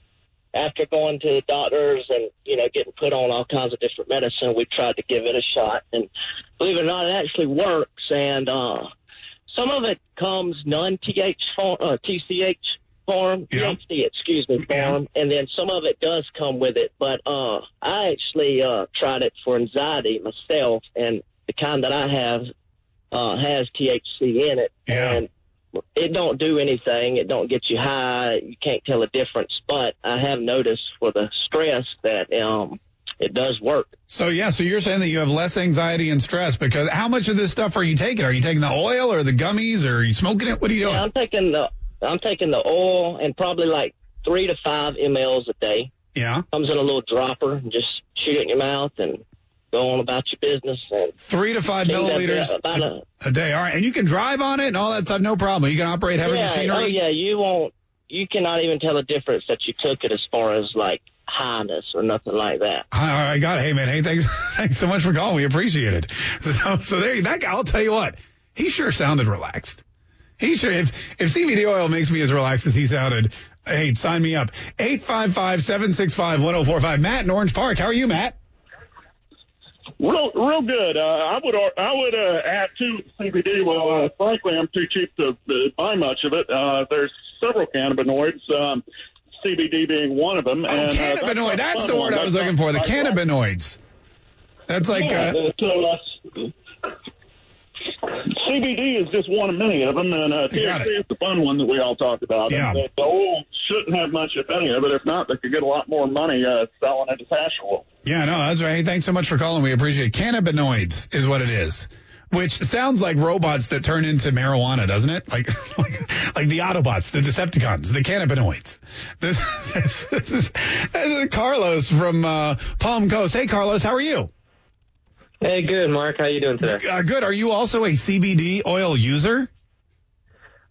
S8: after going to the doctors and you know getting put on all kinds of different medicine, we tried to give it a shot, and believe it or not, it actually works. And uh, some of it comes non-TH form, uh, TCH form,
S6: Yeah.
S8: THC, excuse me, form, and then some of it does come with it. But uh, I actually uh, tried it for anxiety myself, and the kind that I have uh, has THC in it,
S6: Yeah.
S8: and it don't do anything. It don't get you high. You can't tell a difference. But I have noticed for the stress that um, it does work.
S6: So yeah, so you're saying that you have less anxiety and stress because how much of this stuff are you taking? Are you taking the oil or the gummies or are you smoking it? What are you doing?
S8: Yeah, I'm taking the I'm taking the oil and probably like three to five mLs a day.
S6: Yeah.
S8: Comes in a little dropper and just shoot it in your mouth and go on about your business. And
S6: Three to five milliliters
S8: a,
S6: a day. All right. And you can drive on it and all that stuff. No problem. You can operate heavy
S8: yeah, oh,
S6: machinery.
S8: oh yeah, you won't. You cannot even tell the difference that you took it as far as like highness or nothing like that.
S6: I, I got it. Hey man. Hey, thanks. Thanks so much for calling. We appreciate it. So, so there, that guy, I'll tell you what, he sure sounded relaxed. He sure, if, if CBD oil makes me as relaxed as he sounded, hey, sign me up. 855-765-1045. Matt in Orange Park. How are you, Matt?
S10: Real, real good. Uh, I would, I would uh, add to CBD. Well, uh, frankly, I'm too cheap to uh, buy much of it. Uh, there's several cannabinoids, um, CBD being one of them.
S6: Oh,
S10: and, uh, that's
S6: That's the word. I was looking for. The cannabinoids. That's like,
S10: Yeah,
S6: uh,
S10: so that's, CBD is just one of many of them, and uh, THC is the fun one that we all talk about.
S6: Yeah.
S10: And the, the oil shouldn't have much, if any of it. If not, they could get a lot more money uh, selling it as hash oil.
S6: yeah, no, that's right. Hey, thanks so much for calling. We appreciate it. Cannabinoids is what it is. Which sounds like robots that turn into marijuana, doesn't it? Like, like, like the Autobots, the Decepticons, the cannabinoids. This, this, this this is Carlos from uh, Palm Coast. Hey, Carlos, how are you?
S11: Hey, good, Mark. How you doing today?
S6: Uh, good. Are you also a CBD oil user?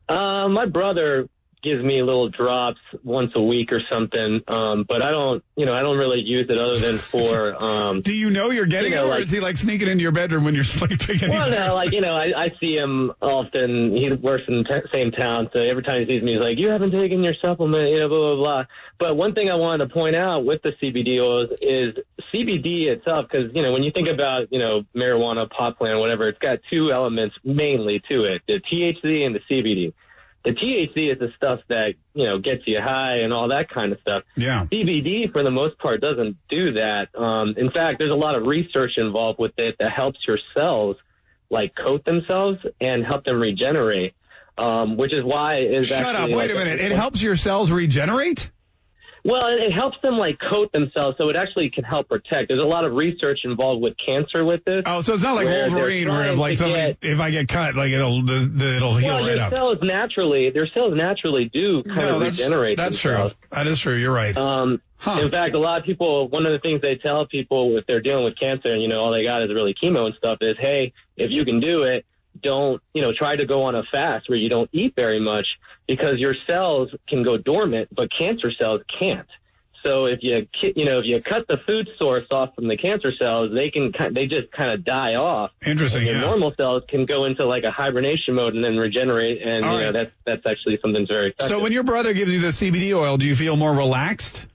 S11: Uh, my brother gives me little drops once a week or something, um, but I don't, you know, I don't really use it other than for. Um,
S6: Do you know you're getting
S11: You know,
S6: it, or
S11: like-
S6: is he like sneaking into your bedroom when you're sleeping? And
S11: well, no, like you know, I, I see him often. He works in the t- same town, so every time he sees me, he's like, "You haven't taken your supplement," you know, blah blah blah. But one thing I wanted to point out with the CBD oils is CBD itself, because you know, when you think about you know marijuana, pot plant, whatever, it's got two elements mainly to it: the THC and the CBD. The THC is the stuff that you know gets you high and all that kind of stuff.
S6: Yeah.
S11: CBD, for the most part, doesn't do that. Um, in fact, there's a lot of research involved with it that helps your cells like coat themselves and help them regenerate. Um, which is why is
S6: Shut up. Wait
S11: like
S6: a minute. It helps your cells regenerate?
S11: Well, it helps them like coat themselves, so it actually can help protect. There's a lot of research involved with cancer with this.
S6: Oh, so it's not like
S11: where
S6: Wolverine, where if like something, if I get cut, like it'll the, the, it'll heal
S11: well,
S6: right up.
S11: cells naturally, their cells naturally do kind
S6: No,
S11: of
S6: that's,
S11: regenerate.
S6: that's true. That is true. You're right.
S11: Um, In fact, a lot of people, one of the things they tell people if they're dealing with cancer and, you know, all they got is really chemo and stuff is, hey, if you can do it, don't, you know, try to go on a fast where you don't eat very much because your cells can go dormant, but cancer cells can't. So if you, you know, if you cut the food source off from the cancer cells, they can, ki- they just kind of die off.
S6: Interesting.
S11: And your
S6: Yeah.
S11: normal cells can go into like a hibernation mode and then regenerate. And,
S6: All
S11: you know,
S6: right.
S11: that's, that's actually something that's very effective.
S6: So when your brother gives you the CBD oil, do you feel more relaxed?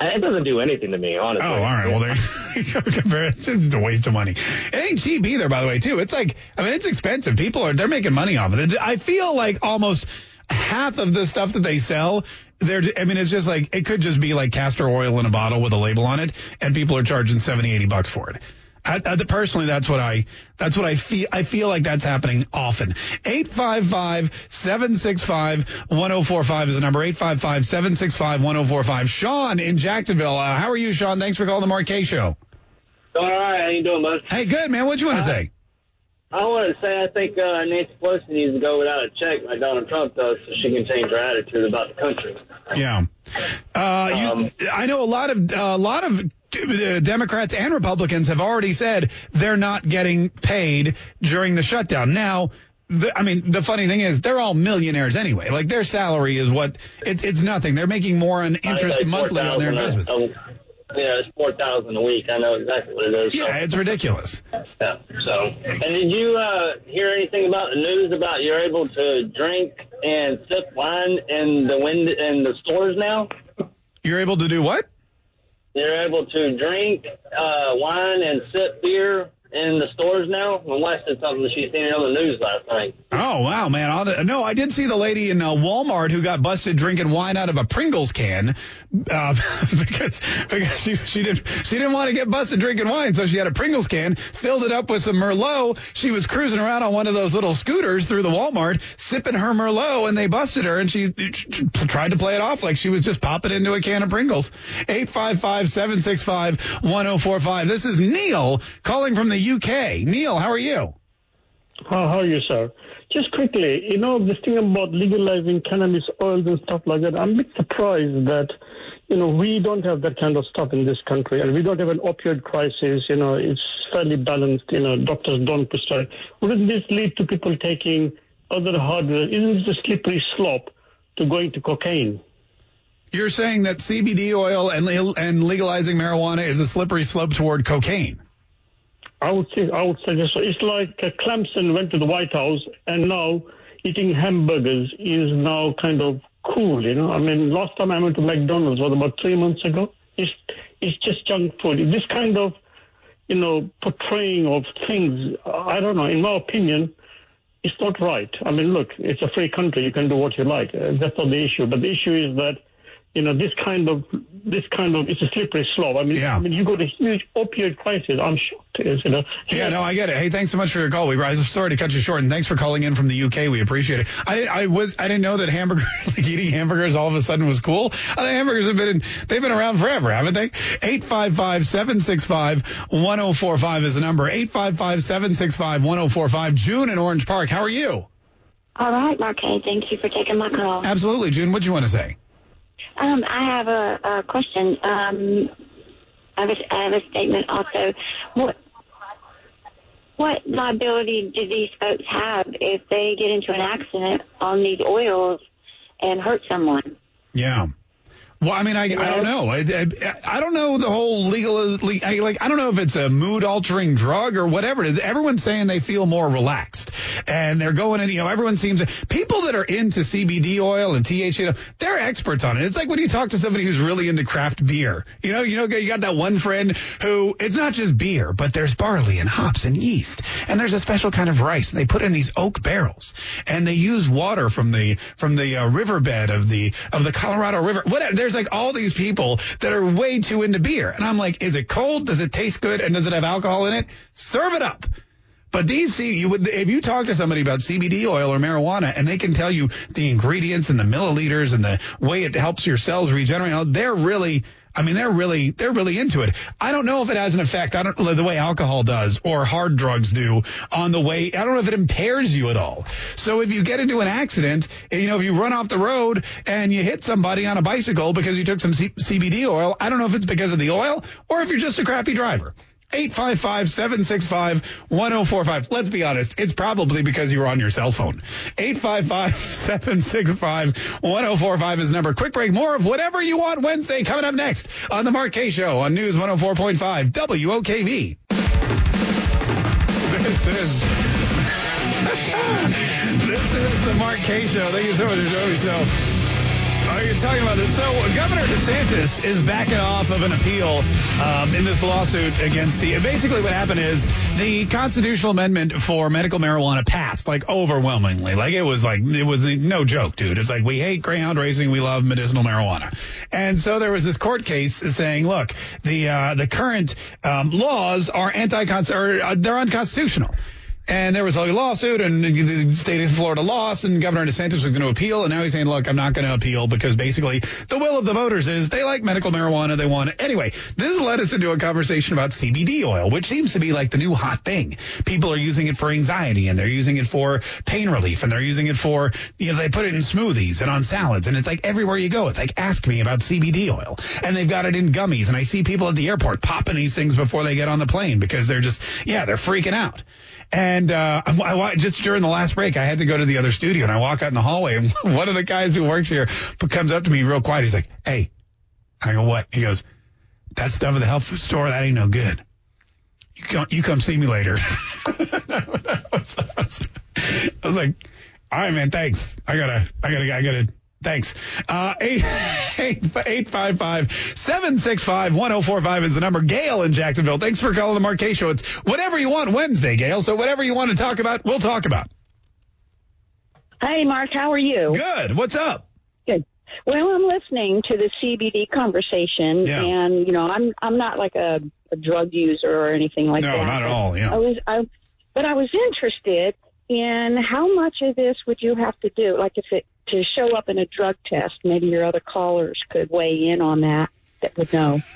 S11: Uh, it doesn't do anything to me, honestly.
S6: Oh, all right. Well, there. It's just a waste of money. It ain't cheap either, by the way, too. It's like, I mean, it's expensive. People are, they're making money off of it. I feel like almost half of the stuff that they sell, they're, I mean, it's just like, it could just be like castor oil in a bottle with a label on it, and people are charging 70, 80 bucks for it. I, I, personally, that's what I, that's what I feel, I feel like that's happening often. 855-765-1045 is the number. 855-765-1045. Sean in Jacksonville. Uh, how are you, Sean? Thanks for calling the Mark Kaye Show.
S12: All right, how you doing, bud?
S6: Hey, good, man. What do you want to say?
S12: I want to say I think uh, Nancy Pelosi needs to go without a check like Donald Trump does so she can change her attitude about the country.
S6: Yeah. Uh, you, I know a lot of a lot of uh, Democrats and Republicans have already said they're not getting paid during the shutdown. Now, the, I mean, the funny thing is they're all millionaires anyway. Like their salary is what it, it's nothing. They're making more on interest monthly on their investments.
S12: yeah, it's four thousand a week. I know exactly what it is.
S6: Yeah, it's ridiculous.
S12: Yeah. So, and did you uh, hear anything about the news about you're able to drink and sip wine in the wind in the stores now?
S6: You're able to do what?
S12: You're able to drink uh, wine and sip beer in the stores now. Wife said something that she seen on the news last night.
S6: Oh wow, man! I'll, no, I did see the lady in uh, Walmart who got busted drinking wine out of a Pringles can uh, because because she she didn't she didn't want to get busted drinking wine, so she had a Pringles can, filled it up with some Merlot. She was cruising around on one of those little scooters through the Walmart, sipping her Merlot, and they busted her, and she, she tried to play it off like she was just popping into a can of Pringles. Eight five five seven six five one zero four five. This is Neil calling from the UK. Neil, how are you?
S13: How, how are you, sir? Just quickly, you know, this thing about legalizing cannabis oils and stuff like that, I'm a bit surprised that, you know, we don't have that kind of stuff in this country and we don't have an opioid crisis, you know, it's fairly balanced, you know, doctors don't prescribe. Wouldn't this lead to people taking other hardware? Isn't this a slippery slope to going to cocaine?
S6: You're saying that CBD oil and and legalizing marijuana is a slippery slope toward cocaine.
S13: I would say I would suggest so. It's like uh, Clemson went to the White House and now eating hamburgers is now kind of cool. You know, I mean, last time I went to McDonald's was about three months ago. It's it's just junk food. This kind of you know portraying of things, I don't know. In my opinion, it's not right. I mean, look, it's a free country. You can do what you like. That's not the issue. But the issue is that you know this kind of this kind of it's a slippery slope. I mean, I mean, you got a huge opioid crisis. I'm shocked. Is You know,
S6: Yeah, no, I get it. Hey, thanks so much for your call. We I'm sorry to cut you short, and thanks for calling in from the UK. We appreciate it. I I was I didn't know that hamburger like eating hamburgers all of a sudden was cool. I think hamburgers have been in, they've been around forever, haven't they? Eight five five seven six five one zero four five is the number. Eight five five seven six five one zero four five. June in Orange Park. How are you?
S14: All right, Marquez. Thank you for taking my call.
S6: Absolutely, June. What do you want to say?
S14: Um, I have a, a question. Um, I have, have a statement also. What what liability do these folks have if they get into an accident on these oils and hurt someone?
S6: Yeah. Well, I mean, I, I don't know. I, I, I don't know the whole legal, I, like, I don't know if it's a mood altering drug or whatever it is. Everyone's saying they feel more relaxed and they're going in, you know, everyone seems, people that are into CBD oil and THC, they're experts on it. It's like when you talk to somebody who's really into craft beer, you know, you know, you got that one friend who it's not just beer, but there's barley and hops and yeast and there's a special kind of rice and they put in these oak barrels and they use water from the, from the uh, riverbed of the, of the Colorado River. Whatever. There's like all these people that are way too into beer. And I'm like, is it cold? Does it taste good? And does it have alcohol in it? Serve it up. But these, see, you would, if you talk to somebody about CBD oil or marijuana and they can tell you the ingredients and the milliliters and the way it helps your cells regenerate, they're really, I mean, they're really, they're really into it. I don't know if it has an effect. I don't the way alcohol does or hard drugs do on the way. I don't know if it impairs you at all. So if you get into an accident, you know, if you run off the road and you hit somebody on a bicycle because you took some C- CBD oil, I don't know if it's because of the oil or if you're just a crappy driver. 855-765-1045. Let's be honest. It's probably because you were on your cell phone. 855-765-1045 is the number. Quick break. More of whatever you want Wednesday coming up next on the Mark Kaye Show on News 104.5 WOKV. This is this is the Mark Kaye Show. Thank you so much for joining me. So are you talking about this? So Governor DeSantis is backing off of an appeal um, in this lawsuit against the. Basically, what happened is the constitutional amendment for medical marijuana passed like overwhelmingly. Like it was like it was no joke, dude. It's like we hate greyhound racing, we love medicinal marijuana, and so there was this court case saying, look, the uh, the current um, laws are anti or uh, they're unconstitutional. And there was a lawsuit, and the state of Florida lost, and Governor DeSantis was going to appeal, and now he's saying, look, I'm not going to appeal because basically the will of the voters is they like medical marijuana, they want it. Anyway, this led us into a conversation about CBD oil, which seems to be like the new hot thing. People are using it for anxiety, and they're using it for pain relief, and they're using it for, you know, they put it in smoothies and on salads, and it's like everywhere you go, it's like, ask me about CBD oil. And they've got it in gummies, and I see people at the airport popping these things before they get on the plane because they're just, yeah, they're freaking out. And uh, I, I, just during the last break, I had to go to the other studio, and I walk out in the hallway, and one of the guys who works here comes up to me real quiet. He's like, "Hey," I go, "What?" He goes, "That stuff at the health food store, that ain't no good. You come, you come see me later." I was like, "All right, man, thanks. I gotta, I gotta, I gotta." Thanks. Uh, 855-765-1045 is the number. Gail in Jacksonville. Thanks for calling the Kaye Show. It's whatever you want Wednesday, Gail. So whatever you want to talk about, we'll talk about.
S15: Hey, Mark. How are you?
S6: Good. What's up?
S15: Good. Well, I'm listening to the CBD conversation,
S6: Yeah.
S15: and you know, I'm I'm not like a, a drug user or anything like
S6: No,
S15: that.
S6: No, not at all, yeah.
S15: I was, I, but I was interested in how much of this would you have to do, like if it to show up in a drug test. Maybe your other callers could weigh in on that. That would know.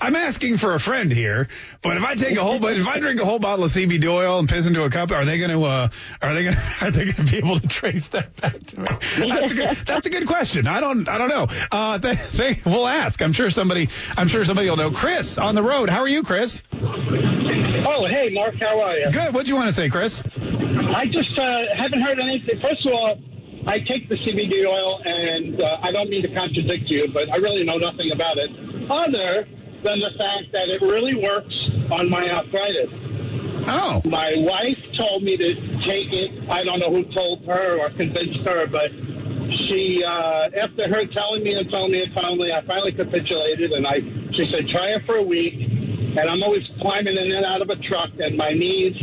S6: I'm asking for a friend here, but if I take a whole, but if I drink a whole bottle of CBD oil and piss into a cup, are they going to, uh, are they going to, are they going to be able to trace that back to me? That's a good, that's a good question. I don't, I don't know. Uh, they, they, we'll ask. I'm sure somebody, I'm sure somebody will know. Chris on the road. How are you, Chris?
S16: Oh, hey, Mark, how are you?
S6: Good. What do you want to say, Chris?
S16: I just uh, haven't heard anything. First of all, I take the CBD oil, and uh, I don't mean to contradict you, but I really know nothing about it, other than the fact that it really works on my arthritis.
S6: Oh.
S16: My wife told me to take it. I don't know who told her or convinced her, but she, uh, after her telling me and telling me and telling me, I finally capitulated, and I, she said, try it for a week. And I'm always climbing in and out of a truck, and my knees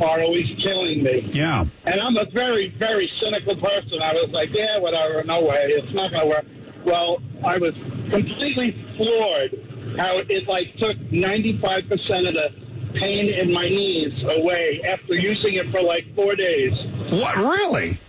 S16: are always killing me.
S6: Yeah.
S16: And I'm a very, very cynical person. I was like, yeah, whatever, no way, it's not going to work. Well, I was completely floored how it like took 95% of the pain in my knees away after using it for like four days.
S6: What, really?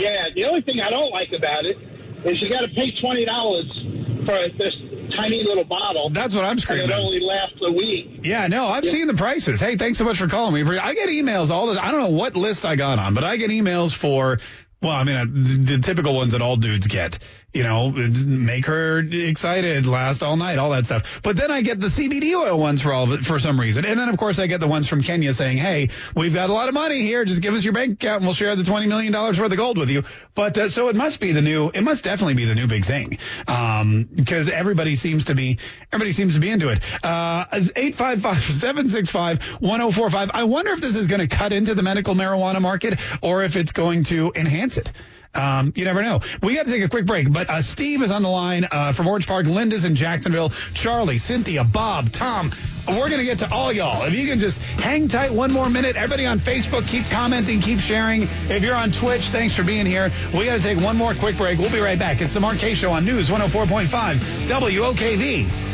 S16: Yeah, the only thing I don't like about it is you got to pay $20 for this tiny little bottle.
S6: That's what I'm screaming.
S16: And it only lasts a week.
S6: Yeah, no, I've seen the prices. Hey, thanks so much for calling me. I get emails all the. I don't know what list I got on, but I get emails for. Well, I mean, the typical ones that all dudes get. You know, make her excited, last all night, all that stuff. But then I get the CBD oil ones for all of it for some reason, and then of course I get the ones from Kenya saying, "Hey, we've got a lot of money here. Just give us your bank account, and we'll share the twenty million dollars worth of gold with you." But uh, so it must be the new. It must definitely be the new big thing, um, because everybody seems to be everybody seems to be into it. Uh, eight five five seven six five one zero four five. I wonder if this is going to cut into the medical marijuana market or if it's going to enhance it. Um, you never know. We got to take a quick break, but uh, Steve is on the line uh, from Orange Park. Linda's in Jacksonville. Charlie, Cynthia, Bob, Tom. We're going to get to all y'all. If you can just hang tight one more minute. Everybody on Facebook, keep commenting, keep sharing. If you're on Twitch, thanks for being here. We got to take one more quick break. We'll be right back. It's the Kaye Show on News 104.5 WOKV.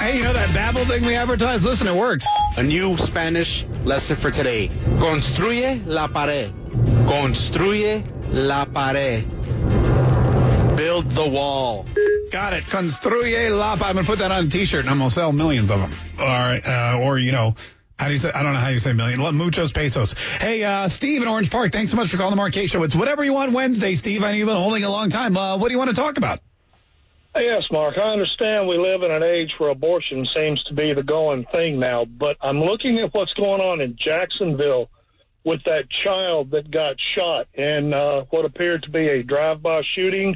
S6: Hey, you know that Babbel thing we advertise? Listen, it works.
S5: A new Spanish lesson for today. Construye la pared. Construye la pared. Build the wall.
S6: Got it. Construye la. pared. I'm gonna put that on a T-shirt, and I'm gonna sell millions of them. Or, uh, or you know, how do you say? I don't know how you say million. Muchos pesos. Hey, uh, Steve in Orange Park. Thanks so much for calling the Mark Kaye Show. It's whatever you want Wednesday, Steve. I know you've been holding a long time. Uh, what do you want to talk about?
S17: Yes, Mark. I understand we live in an age where abortion seems to be the going thing now, but I'm looking at what's going on in Jacksonville with that child that got shot in uh, what appeared to be a drive-by shooting,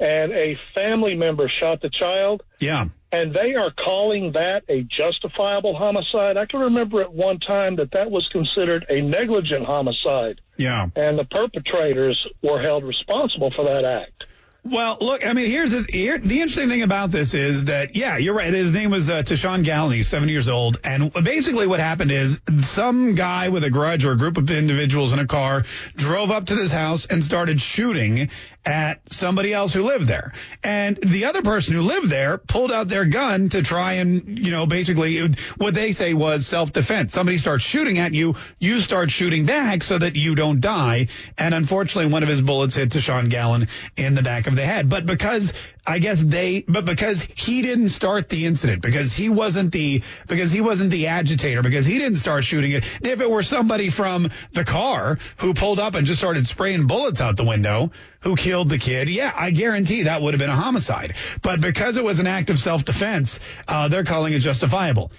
S17: and a family member shot the child.
S6: Yeah.
S17: And they are calling that a justifiable homicide. I can remember at one time that that was considered a negligent homicide,
S6: Yeah.
S17: and the perpetrators were held responsible for that act.
S6: Well, look, I mean, here's the, here, the interesting thing about this is that, yeah, you're right. His name was uh, Tashawn. He's 70 years old. And basically what happened is some guy with a grudge or a group of individuals in a car drove up to this house and started shooting at somebody else who lived there. And the other person who lived there pulled out their gun to try and, you know, basically what they say was self-defense. Somebody starts shooting at you, you start shooting back so that you don't die. And unfortunately, one of his bullets hit Tashawn Gallen in the back of the head. But because I guess they, but because he didn't start the incident, because he wasn't the, because he wasn't the agitator, because he didn't start shooting it. If it were somebody from the car who pulled up and just started spraying bullets out the window, who killed the kid, yeah, I guarantee that would have been a homicide. But because it was an act of self-defense, uh, they're calling it justifiable.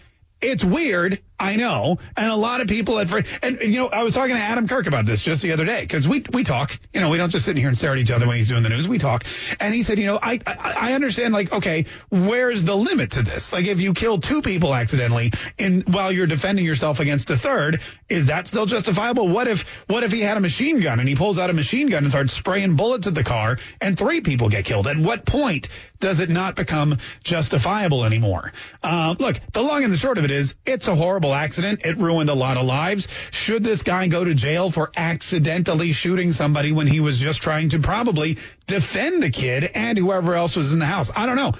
S6: It's weird, I know, and a lot of people at and you know, I was talking to Adam Kirk about this just the other day because we we talk, you know, we don't just sit here and stare at each other when he's doing the news. We talk, and he said, you know, I I, I understand, like, okay, where's the limit to this? Like, if you kill two people accidentally, in while you're defending yourself against a third, is that still justifiable? What if what if he had a machine gun and he pulls out a machine gun and starts spraying bullets at the car and three people get killed? At what point does it not become justifiable anymore? Uh, look, the long and the short of it is, it's a horrible accident. It ruined a lot of lives. Should this guy go to jail for accidentally shooting somebody when he was just trying to probably defend the kid and whoever else was in the house? I don't know.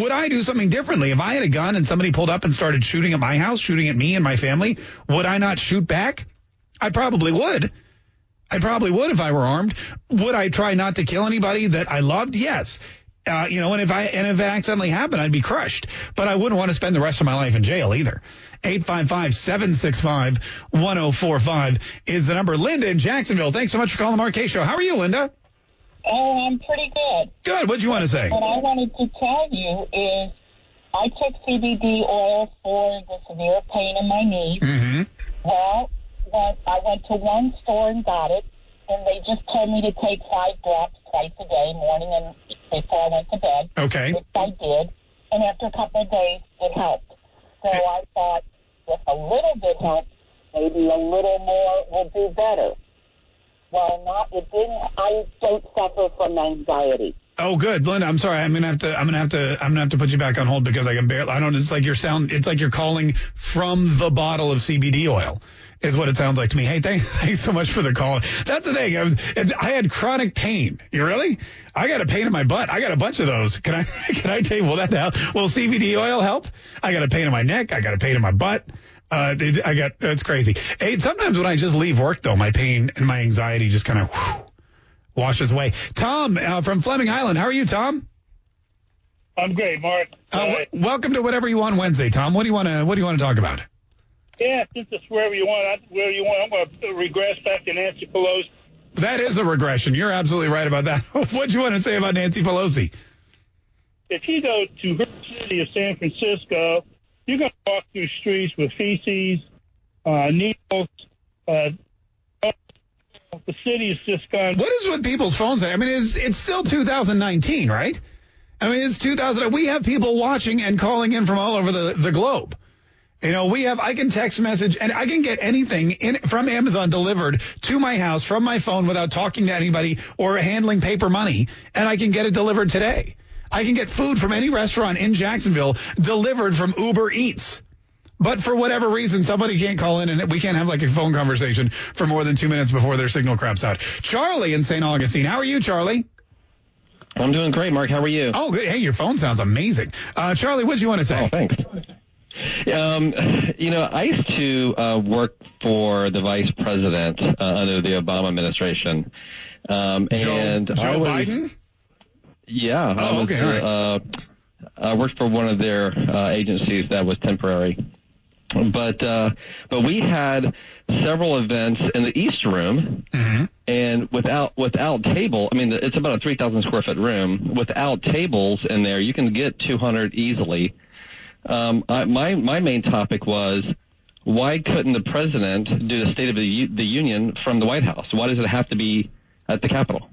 S6: Would I do something differently? If I had a gun and somebody pulled up and started shooting at my house, shooting at me and my family, would I not shoot back? I probably would. I probably would if I were armed. Would I try not to kill anybody that I loved? Yes. Uh, you know, and if I and if it accidentally happened, I'd be crushed. But I wouldn't want to spend the rest of my life in jail either. 855-765-1045 is the number. Linda in Jacksonville. Thanks so much for calling the Kaye Show. How are you, Linda?
S18: Oh, I'm pretty good.
S6: Good. What'd you want to say?
S18: What I wanted to tell you is I took CBD oil for the severe pain in my knee.
S6: Mm-hmm.
S18: Well, when I went to one store and got it, and they just told me to take five drops twice a day, morning and before I went to bed.
S6: Okay.
S18: Which I did. And after a couple of days, it helped. So I thought with a little bit help, maybe a little more will do better. Well, not it didn't. I don't suffer from anxiety.
S6: Oh, good, Linda. I'm sorry. I'm gonna have to. I'm gonna have to. I'm gonna have to put you back on hold because I can barely. I don't. It's like your sound. It's like you're calling from the bottle of CBD oil. Is what it sounds like to me. Hey, thanks, thanks so much for the call. That's the thing. I, was, I had chronic pain. You really? I got a pain in my butt. I got a bunch of those. Can I? Can I table that help? Will CBD oil help? I got a pain in my neck. I got a pain in my butt. Uh, I got. That's crazy. Hey, sometimes when I just leave work though, my pain and my anxiety just kind of washes away. Tom uh, from Fleming Island. How are you, Tom?
S19: I'm great, Mark.
S6: Uh, w- welcome to whatever you want Wednesday, Tom. What do you want to What do you want to talk about?
S19: Yeah, since it's wherever you want, I- wherever you want, I'm going to regress back to Nancy Pelosi.
S6: That is a regression. You're absolutely right about that. what do you want to say about Nancy Pelosi?
S19: If you go to her city of San Francisco, you're going to walk through streets with feces, uh, needles. Uh, the city is just gone.
S6: What is with people's phones? I mean, it's it's still 2019, right? I mean, it's 2000. We have people watching and calling in from all over the, the globe. You know, we have, I can text message and I can get anything in from Amazon delivered to my house from my phone without talking to anybody or handling paper money. And I can get it delivered today. I can get food from any restaurant in Jacksonville delivered from Uber Eats. But for whatever reason, somebody can't call in and we can't have like a phone conversation for more than two minutes before their signal craps out. Charlie in St. Augustine. How are you, Charlie?
S20: I'm doing great, Mark. How are you?
S6: Oh, good. Hey, your phone sounds amazing. Uh, Charlie, what do you want to say?
S20: Oh, thanks. Um, you know, I used to uh, work for the vice president uh, under the Obama administration. Um,
S6: Joe,
S20: and
S6: Joe
S20: I was,
S6: Biden?
S20: Yeah. I
S6: Oh,
S20: was,
S6: okay, all right.
S20: uh, I worked for one of their uh, agencies that was temporary. But uh, but we had several events in the East Room,
S6: Mm-hmm.
S20: and without without table, I mean it's about a three thousand square foot room. Without tables in there, you can get two hundred easily. Um, I, my my main topic was why couldn't the president do the State of the, U- the Union from the White House? Why does it have to be at the Capitol?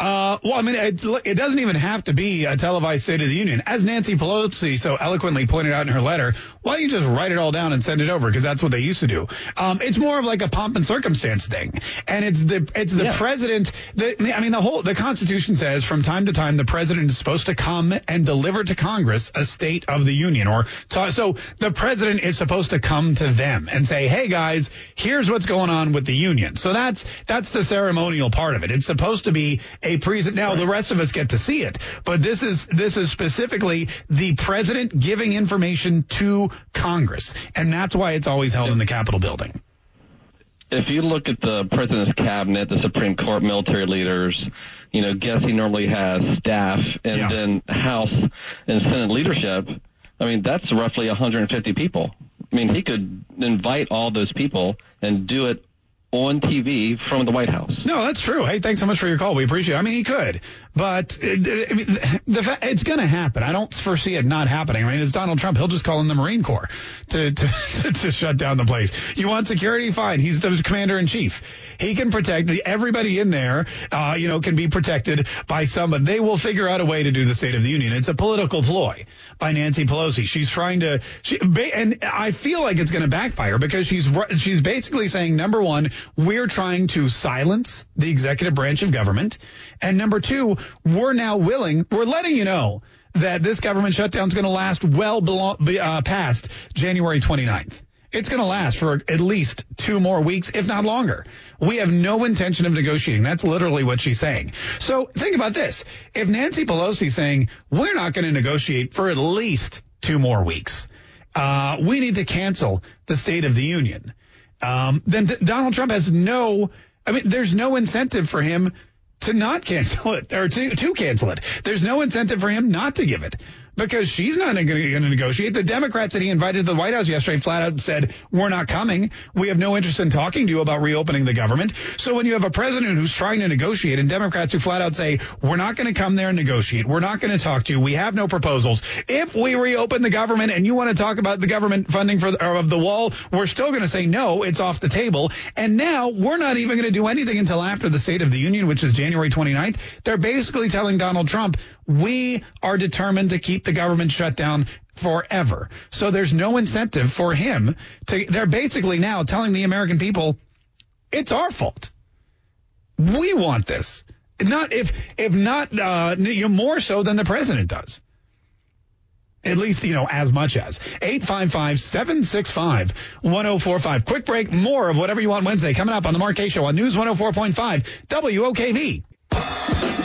S6: Uh, well, I mean, it, it doesn't even have to be a televised State of the Union. As Nancy Pelosi so eloquently pointed out in her letter, why don't you just write it all down and send it over? Because that's what they used to do. Um, it's more of like a pomp and circumstance thing, and it's the it's the
S20: Yeah.
S6: president. The, I mean, the whole the Constitution says from time to time the president is supposed to come and deliver to Congress a State of the Union, or so the president is supposed to come to them and say, "Hey guys, here's what's going on with the union." So that's that's the ceremonial part of it. It's supposed to be a present. Now the rest of us get to see it, but this is this is specifically the president giving information to Congress, and that's why it's always held in the Capitol building.
S20: if you look at the president's cabinet, the Supreme Court, military leaders, you know, guess he normally has staff and then House and Senate leadership. I mean, that's roughly 150 people. I mean, he could invite all those people and do it on TV from the White House.
S6: No, that's true. Hey, thanks so much for your call. We appreciate it. I mean, he could, but uh, I mean, the it's going to happen. I don't foresee it not happening. I mean, it's Donald Trump. He'll just call in the Marine Corps to to, to shut down the place. You want security? Fine. He's the commander in chief. He can protect the, everybody in there. Uh, you know, can be protected by someone. They will figure out a way to do the State of the Union. It's a political ploy by Nancy Pelosi. She's trying to, she, and I feel like it's going to backfire because she's she's basically saying number one, we're trying to silence the executive branch of government, and number two, we're now willing, we're letting you know that this government shutdown is going to last well below, uh, past January 29th. It's going to last for at least two more weeks, if not longer. We have no intention of negotiating. That's literally what she's saying. So think about this. If Nancy Pelosi's saying, we're not going to negotiate for at least two more weeks, uh, we need to cancel the State of the Union, um, then D- Donald Trump has no, I mean, there's no incentive for him to not cancel it or to, to cancel it. There's no incentive for him not to give it because she's not going to negotiate. The Democrats that he invited to the White House yesterday flat out said, we're not coming. We have no interest in talking to you about reopening the government. So when you have a president who's trying to negotiate and Democrats who flat out say, we're not going to come there and negotiate. We're not going to talk to you. We have no proposals. If we reopen the government and you want to talk about the government funding for the, of the wall, we're still going to say no. It's off the table. And now we're not even going to do anything until after the State of the Union, which is January 29th. They're basically telling Donald Trump, we are determined to keep the government shut down forever. So there's no incentive for him to, they're basically now telling the American people, it's our fault. We want this. Not if, if not, uh, more so than the president does. At least, you know, as much as. 855-765-1045. Quick break. More of whatever you want Wednesday coming up on the Kaye Show on News 104.5 WOKV.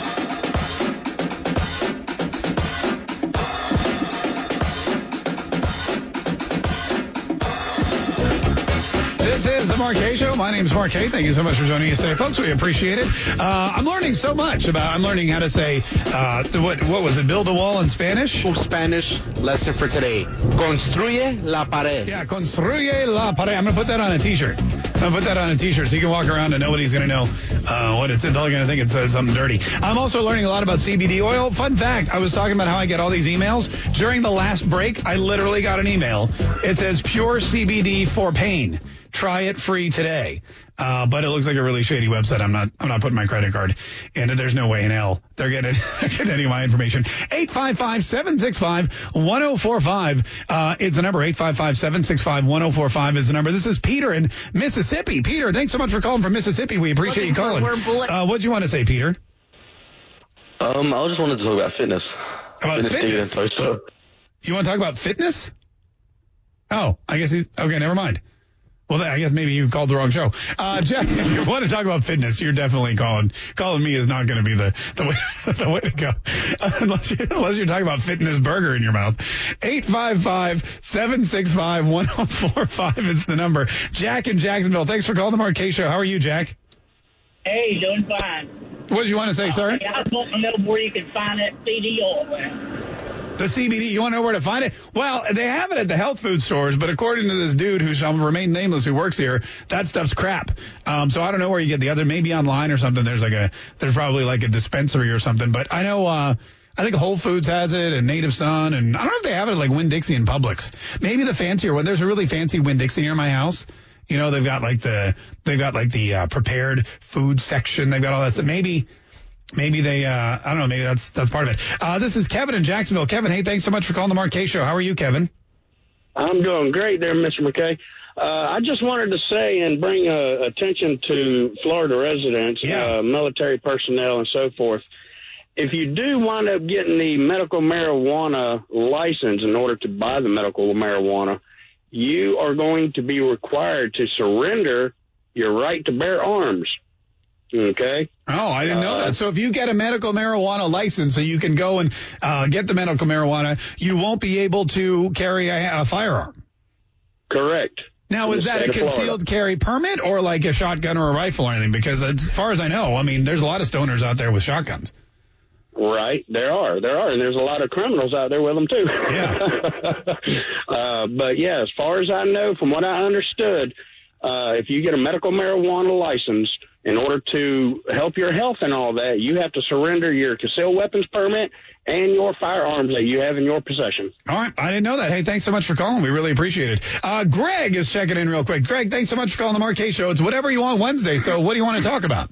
S6: The Mark Kaye Show. My name is Mark Kaye. Thank you so much for joining us today, folks. We appreciate it. Uh, I'm learning so much about. I'm learning how to say uh, what what was it? Build a wall in Spanish.
S5: Spanish lesson for today. Construye la pared.
S6: Yeah, construye la pared. I'm gonna put that on a T-shirt. I'm gonna put that on a T-shirt so you can walk around and nobody's gonna know uh, what it's. They're gonna think it says something dirty. I'm also learning a lot about CBD oil. Fun fact: I was talking about how I get all these emails during the last break. I literally got an email. It says pure CBD for pain. Try it free today. Uh, but it looks like a really shady website. I'm not, I'm not putting my credit card in it. There's no way in hell they're getting, they're getting any of my information. 855-765-1045. Uh, it's the number 855-765-1045 is the number. This is Peter in Mississippi. Peter, thanks so much for calling from Mississippi. We appreciate
S21: Looking
S6: you calling.
S21: bullet-
S6: Uh, what do you want to say, Peter?
S21: Um, I just wanted to talk about fitness.
S6: About
S21: fitness,
S6: fitness? You want to talk about fitness? Oh, I guess he's, okay, never mind. Well, I guess maybe you called the wrong show. Uh, Jack, if you want to talk about fitness, you're definitely calling. Calling me is not going to be the, the way, the way to go. Unless, you, unless you're talking about fitness burger in your mouth. 855-765-1045 is the number. Jack in Jacksonville. Thanks for calling the Kaye Show. How are you, Jack?
S22: Hey, doing fine.
S6: What did you want to say, sorry?
S22: I was wanting to know where you can find that CD oil at.
S6: The CBD, you want to know where to find it? Well, they have it at the health food stores, but according to this dude who shall remain nameless who works here, that stuff's crap. Um, so I don't know where you get the other, maybe online or something. There's like a, there's probably like a dispensary or something, but I know, uh, I think Whole Foods has it and Native Sun, and I don't know if they have it at like Winn Dixie and Publix. Maybe the fancier one. There's a really fancy Winn Dixie near my house. You know, they've got like the, they've got like the uh, prepared food section. They've got all that stuff. Maybe, maybe they, uh, I don't know, maybe that's, that's part of it. Uh, this is Kevin in Jacksonville. Kevin, hey, thanks so much for calling the Mark Kaye Show. How are you, Kevin?
S23: I'm doing great there, Mr. McKay. Uh, I just wanted to say and bring uh, attention to Florida residents, uh, military personnel, and so forth. If you do wind up getting the medical marijuana license in order to buy the medical marijuana, you are going to be required to surrender your right to bear arms. Okay.
S6: Oh, I didn't know that. So if you get a medical marijuana license, so you can go and uh, get the medical marijuana, you won't be able to carry a, a firearm.
S23: Correct.
S6: Now, is that a
S23: state of Florida.
S6: concealed carry permit or like a shotgun or a rifle or anything? Because as far as I know, I mean, there's a lot of stoners out there with shotguns.
S23: Right, there are, there are, and there's a lot of criminals out there with them too.
S6: Yeah.
S23: uh, but yeah, as far as I know, from what I understood, uh, if you get a medical marijuana license, in order to help your health and all that, you have to surrender your concealed weapons permit and your firearms that you have in your possession.
S6: All right. I didn't know that. Hey, thanks so much for calling. We really appreciate it. Uh, Greg is checking in real quick. Greg, thanks so much for calling the Kaye Show. It's whatever you want Wednesday. So what do you want to talk about?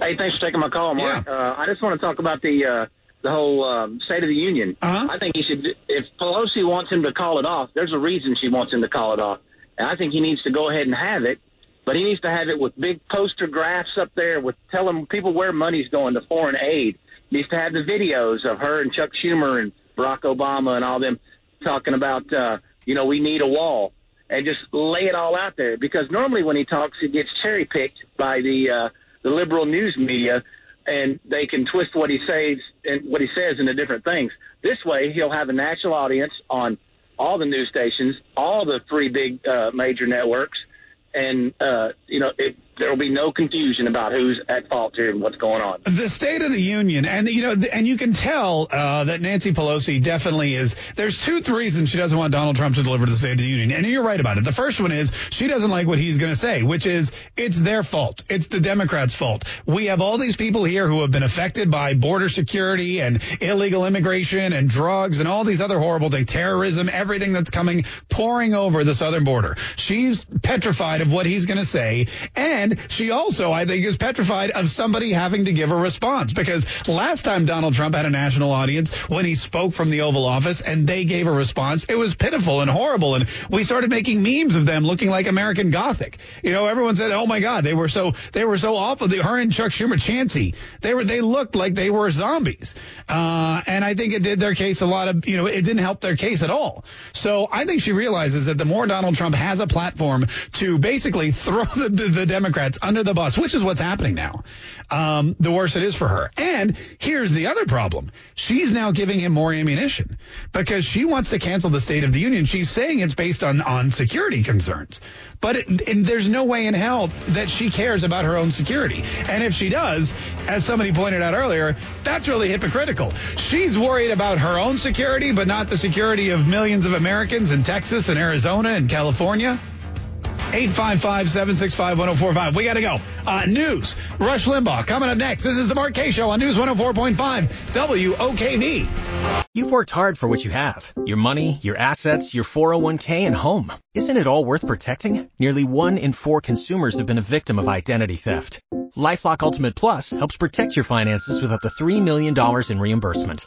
S24: Hey, thanks for taking my call, Mark. Uh, I just want to talk about the uh, the whole um, State of the Union.
S6: Uh-huh.
S24: I think he should. If Pelosi wants him to call it off, there's a reason she wants him to call it off, and I think he needs to go ahead and have it. But he needs to have it with big poster graphs up there with telling people where money's going to foreign aid. He needs to have the videos of her and Chuck Schumer and Barack Obama and all them talking about, uh, you know, we need a wall and just lay it all out there. Because normally when he talks, he gets cherry picked by the uh, the liberal news media, and they can twist what he says and what he says into different things. This way, he'll have a national audience on all the news stations, all the three big uh, major networks, and uh, you know it, there will be no confusion about who's at fault here and what's going on.
S6: The State of the Union, and you know, and you can tell uh, that Nancy Pelosi definitely is. There's two reasons she doesn't want Donald Trump to deliver the State of the Union, and you're right about it. The first one is she doesn't like what he's going to say, which is it's their fault. It's the Democrats' fault. We have all these people here who have been affected by border security and illegal immigration and drugs and all these other horrible things, terrorism, everything that's coming pouring over the southern border. She's petrified of what he's going to say, and she also, I think, is petrified of somebody having to give a response because last time Donald Trump had a national audience when he spoke from the Oval Office and they gave a response, it was pitiful and horrible, and we started making memes of them looking like American Gothic. You know, everyone said, "Oh my God, they were so they were so awful." Her and Chuck Schumer, Chancey, they were they looked like they were zombies, uh, and I think it did their case a lot of you know it didn't help their case at all. So I think she realizes that the more Donald Trump has a platform to basically throw the, the Democrats under the bus, which is what's happening now, um, the worse it is for her. And here's the other problem: she's now giving him more ammunition because she wants to cancel the State of the Union. She's saying it's based on on security concerns. But it, there's no way in hell that she cares about her own security. And if she does, as somebody pointed out earlier, that's really hypocritical. She's worried about her own security, but not the security of millions of Americans in Texas and Arizona and California. 855-765-1045. We got to go. Uh, news. Rush Limbaugh coming up next. This is the Mark Kaye Show on News 104.5 WOKV.
S25: You've worked hard for what you have your money, your assets, your 401k, and home. Isn't it all worth protecting? Nearly one in four consumers have been a victim of identity theft. Lifelock Ultimate Plus helps protect your finances with up to $3 million in reimbursement.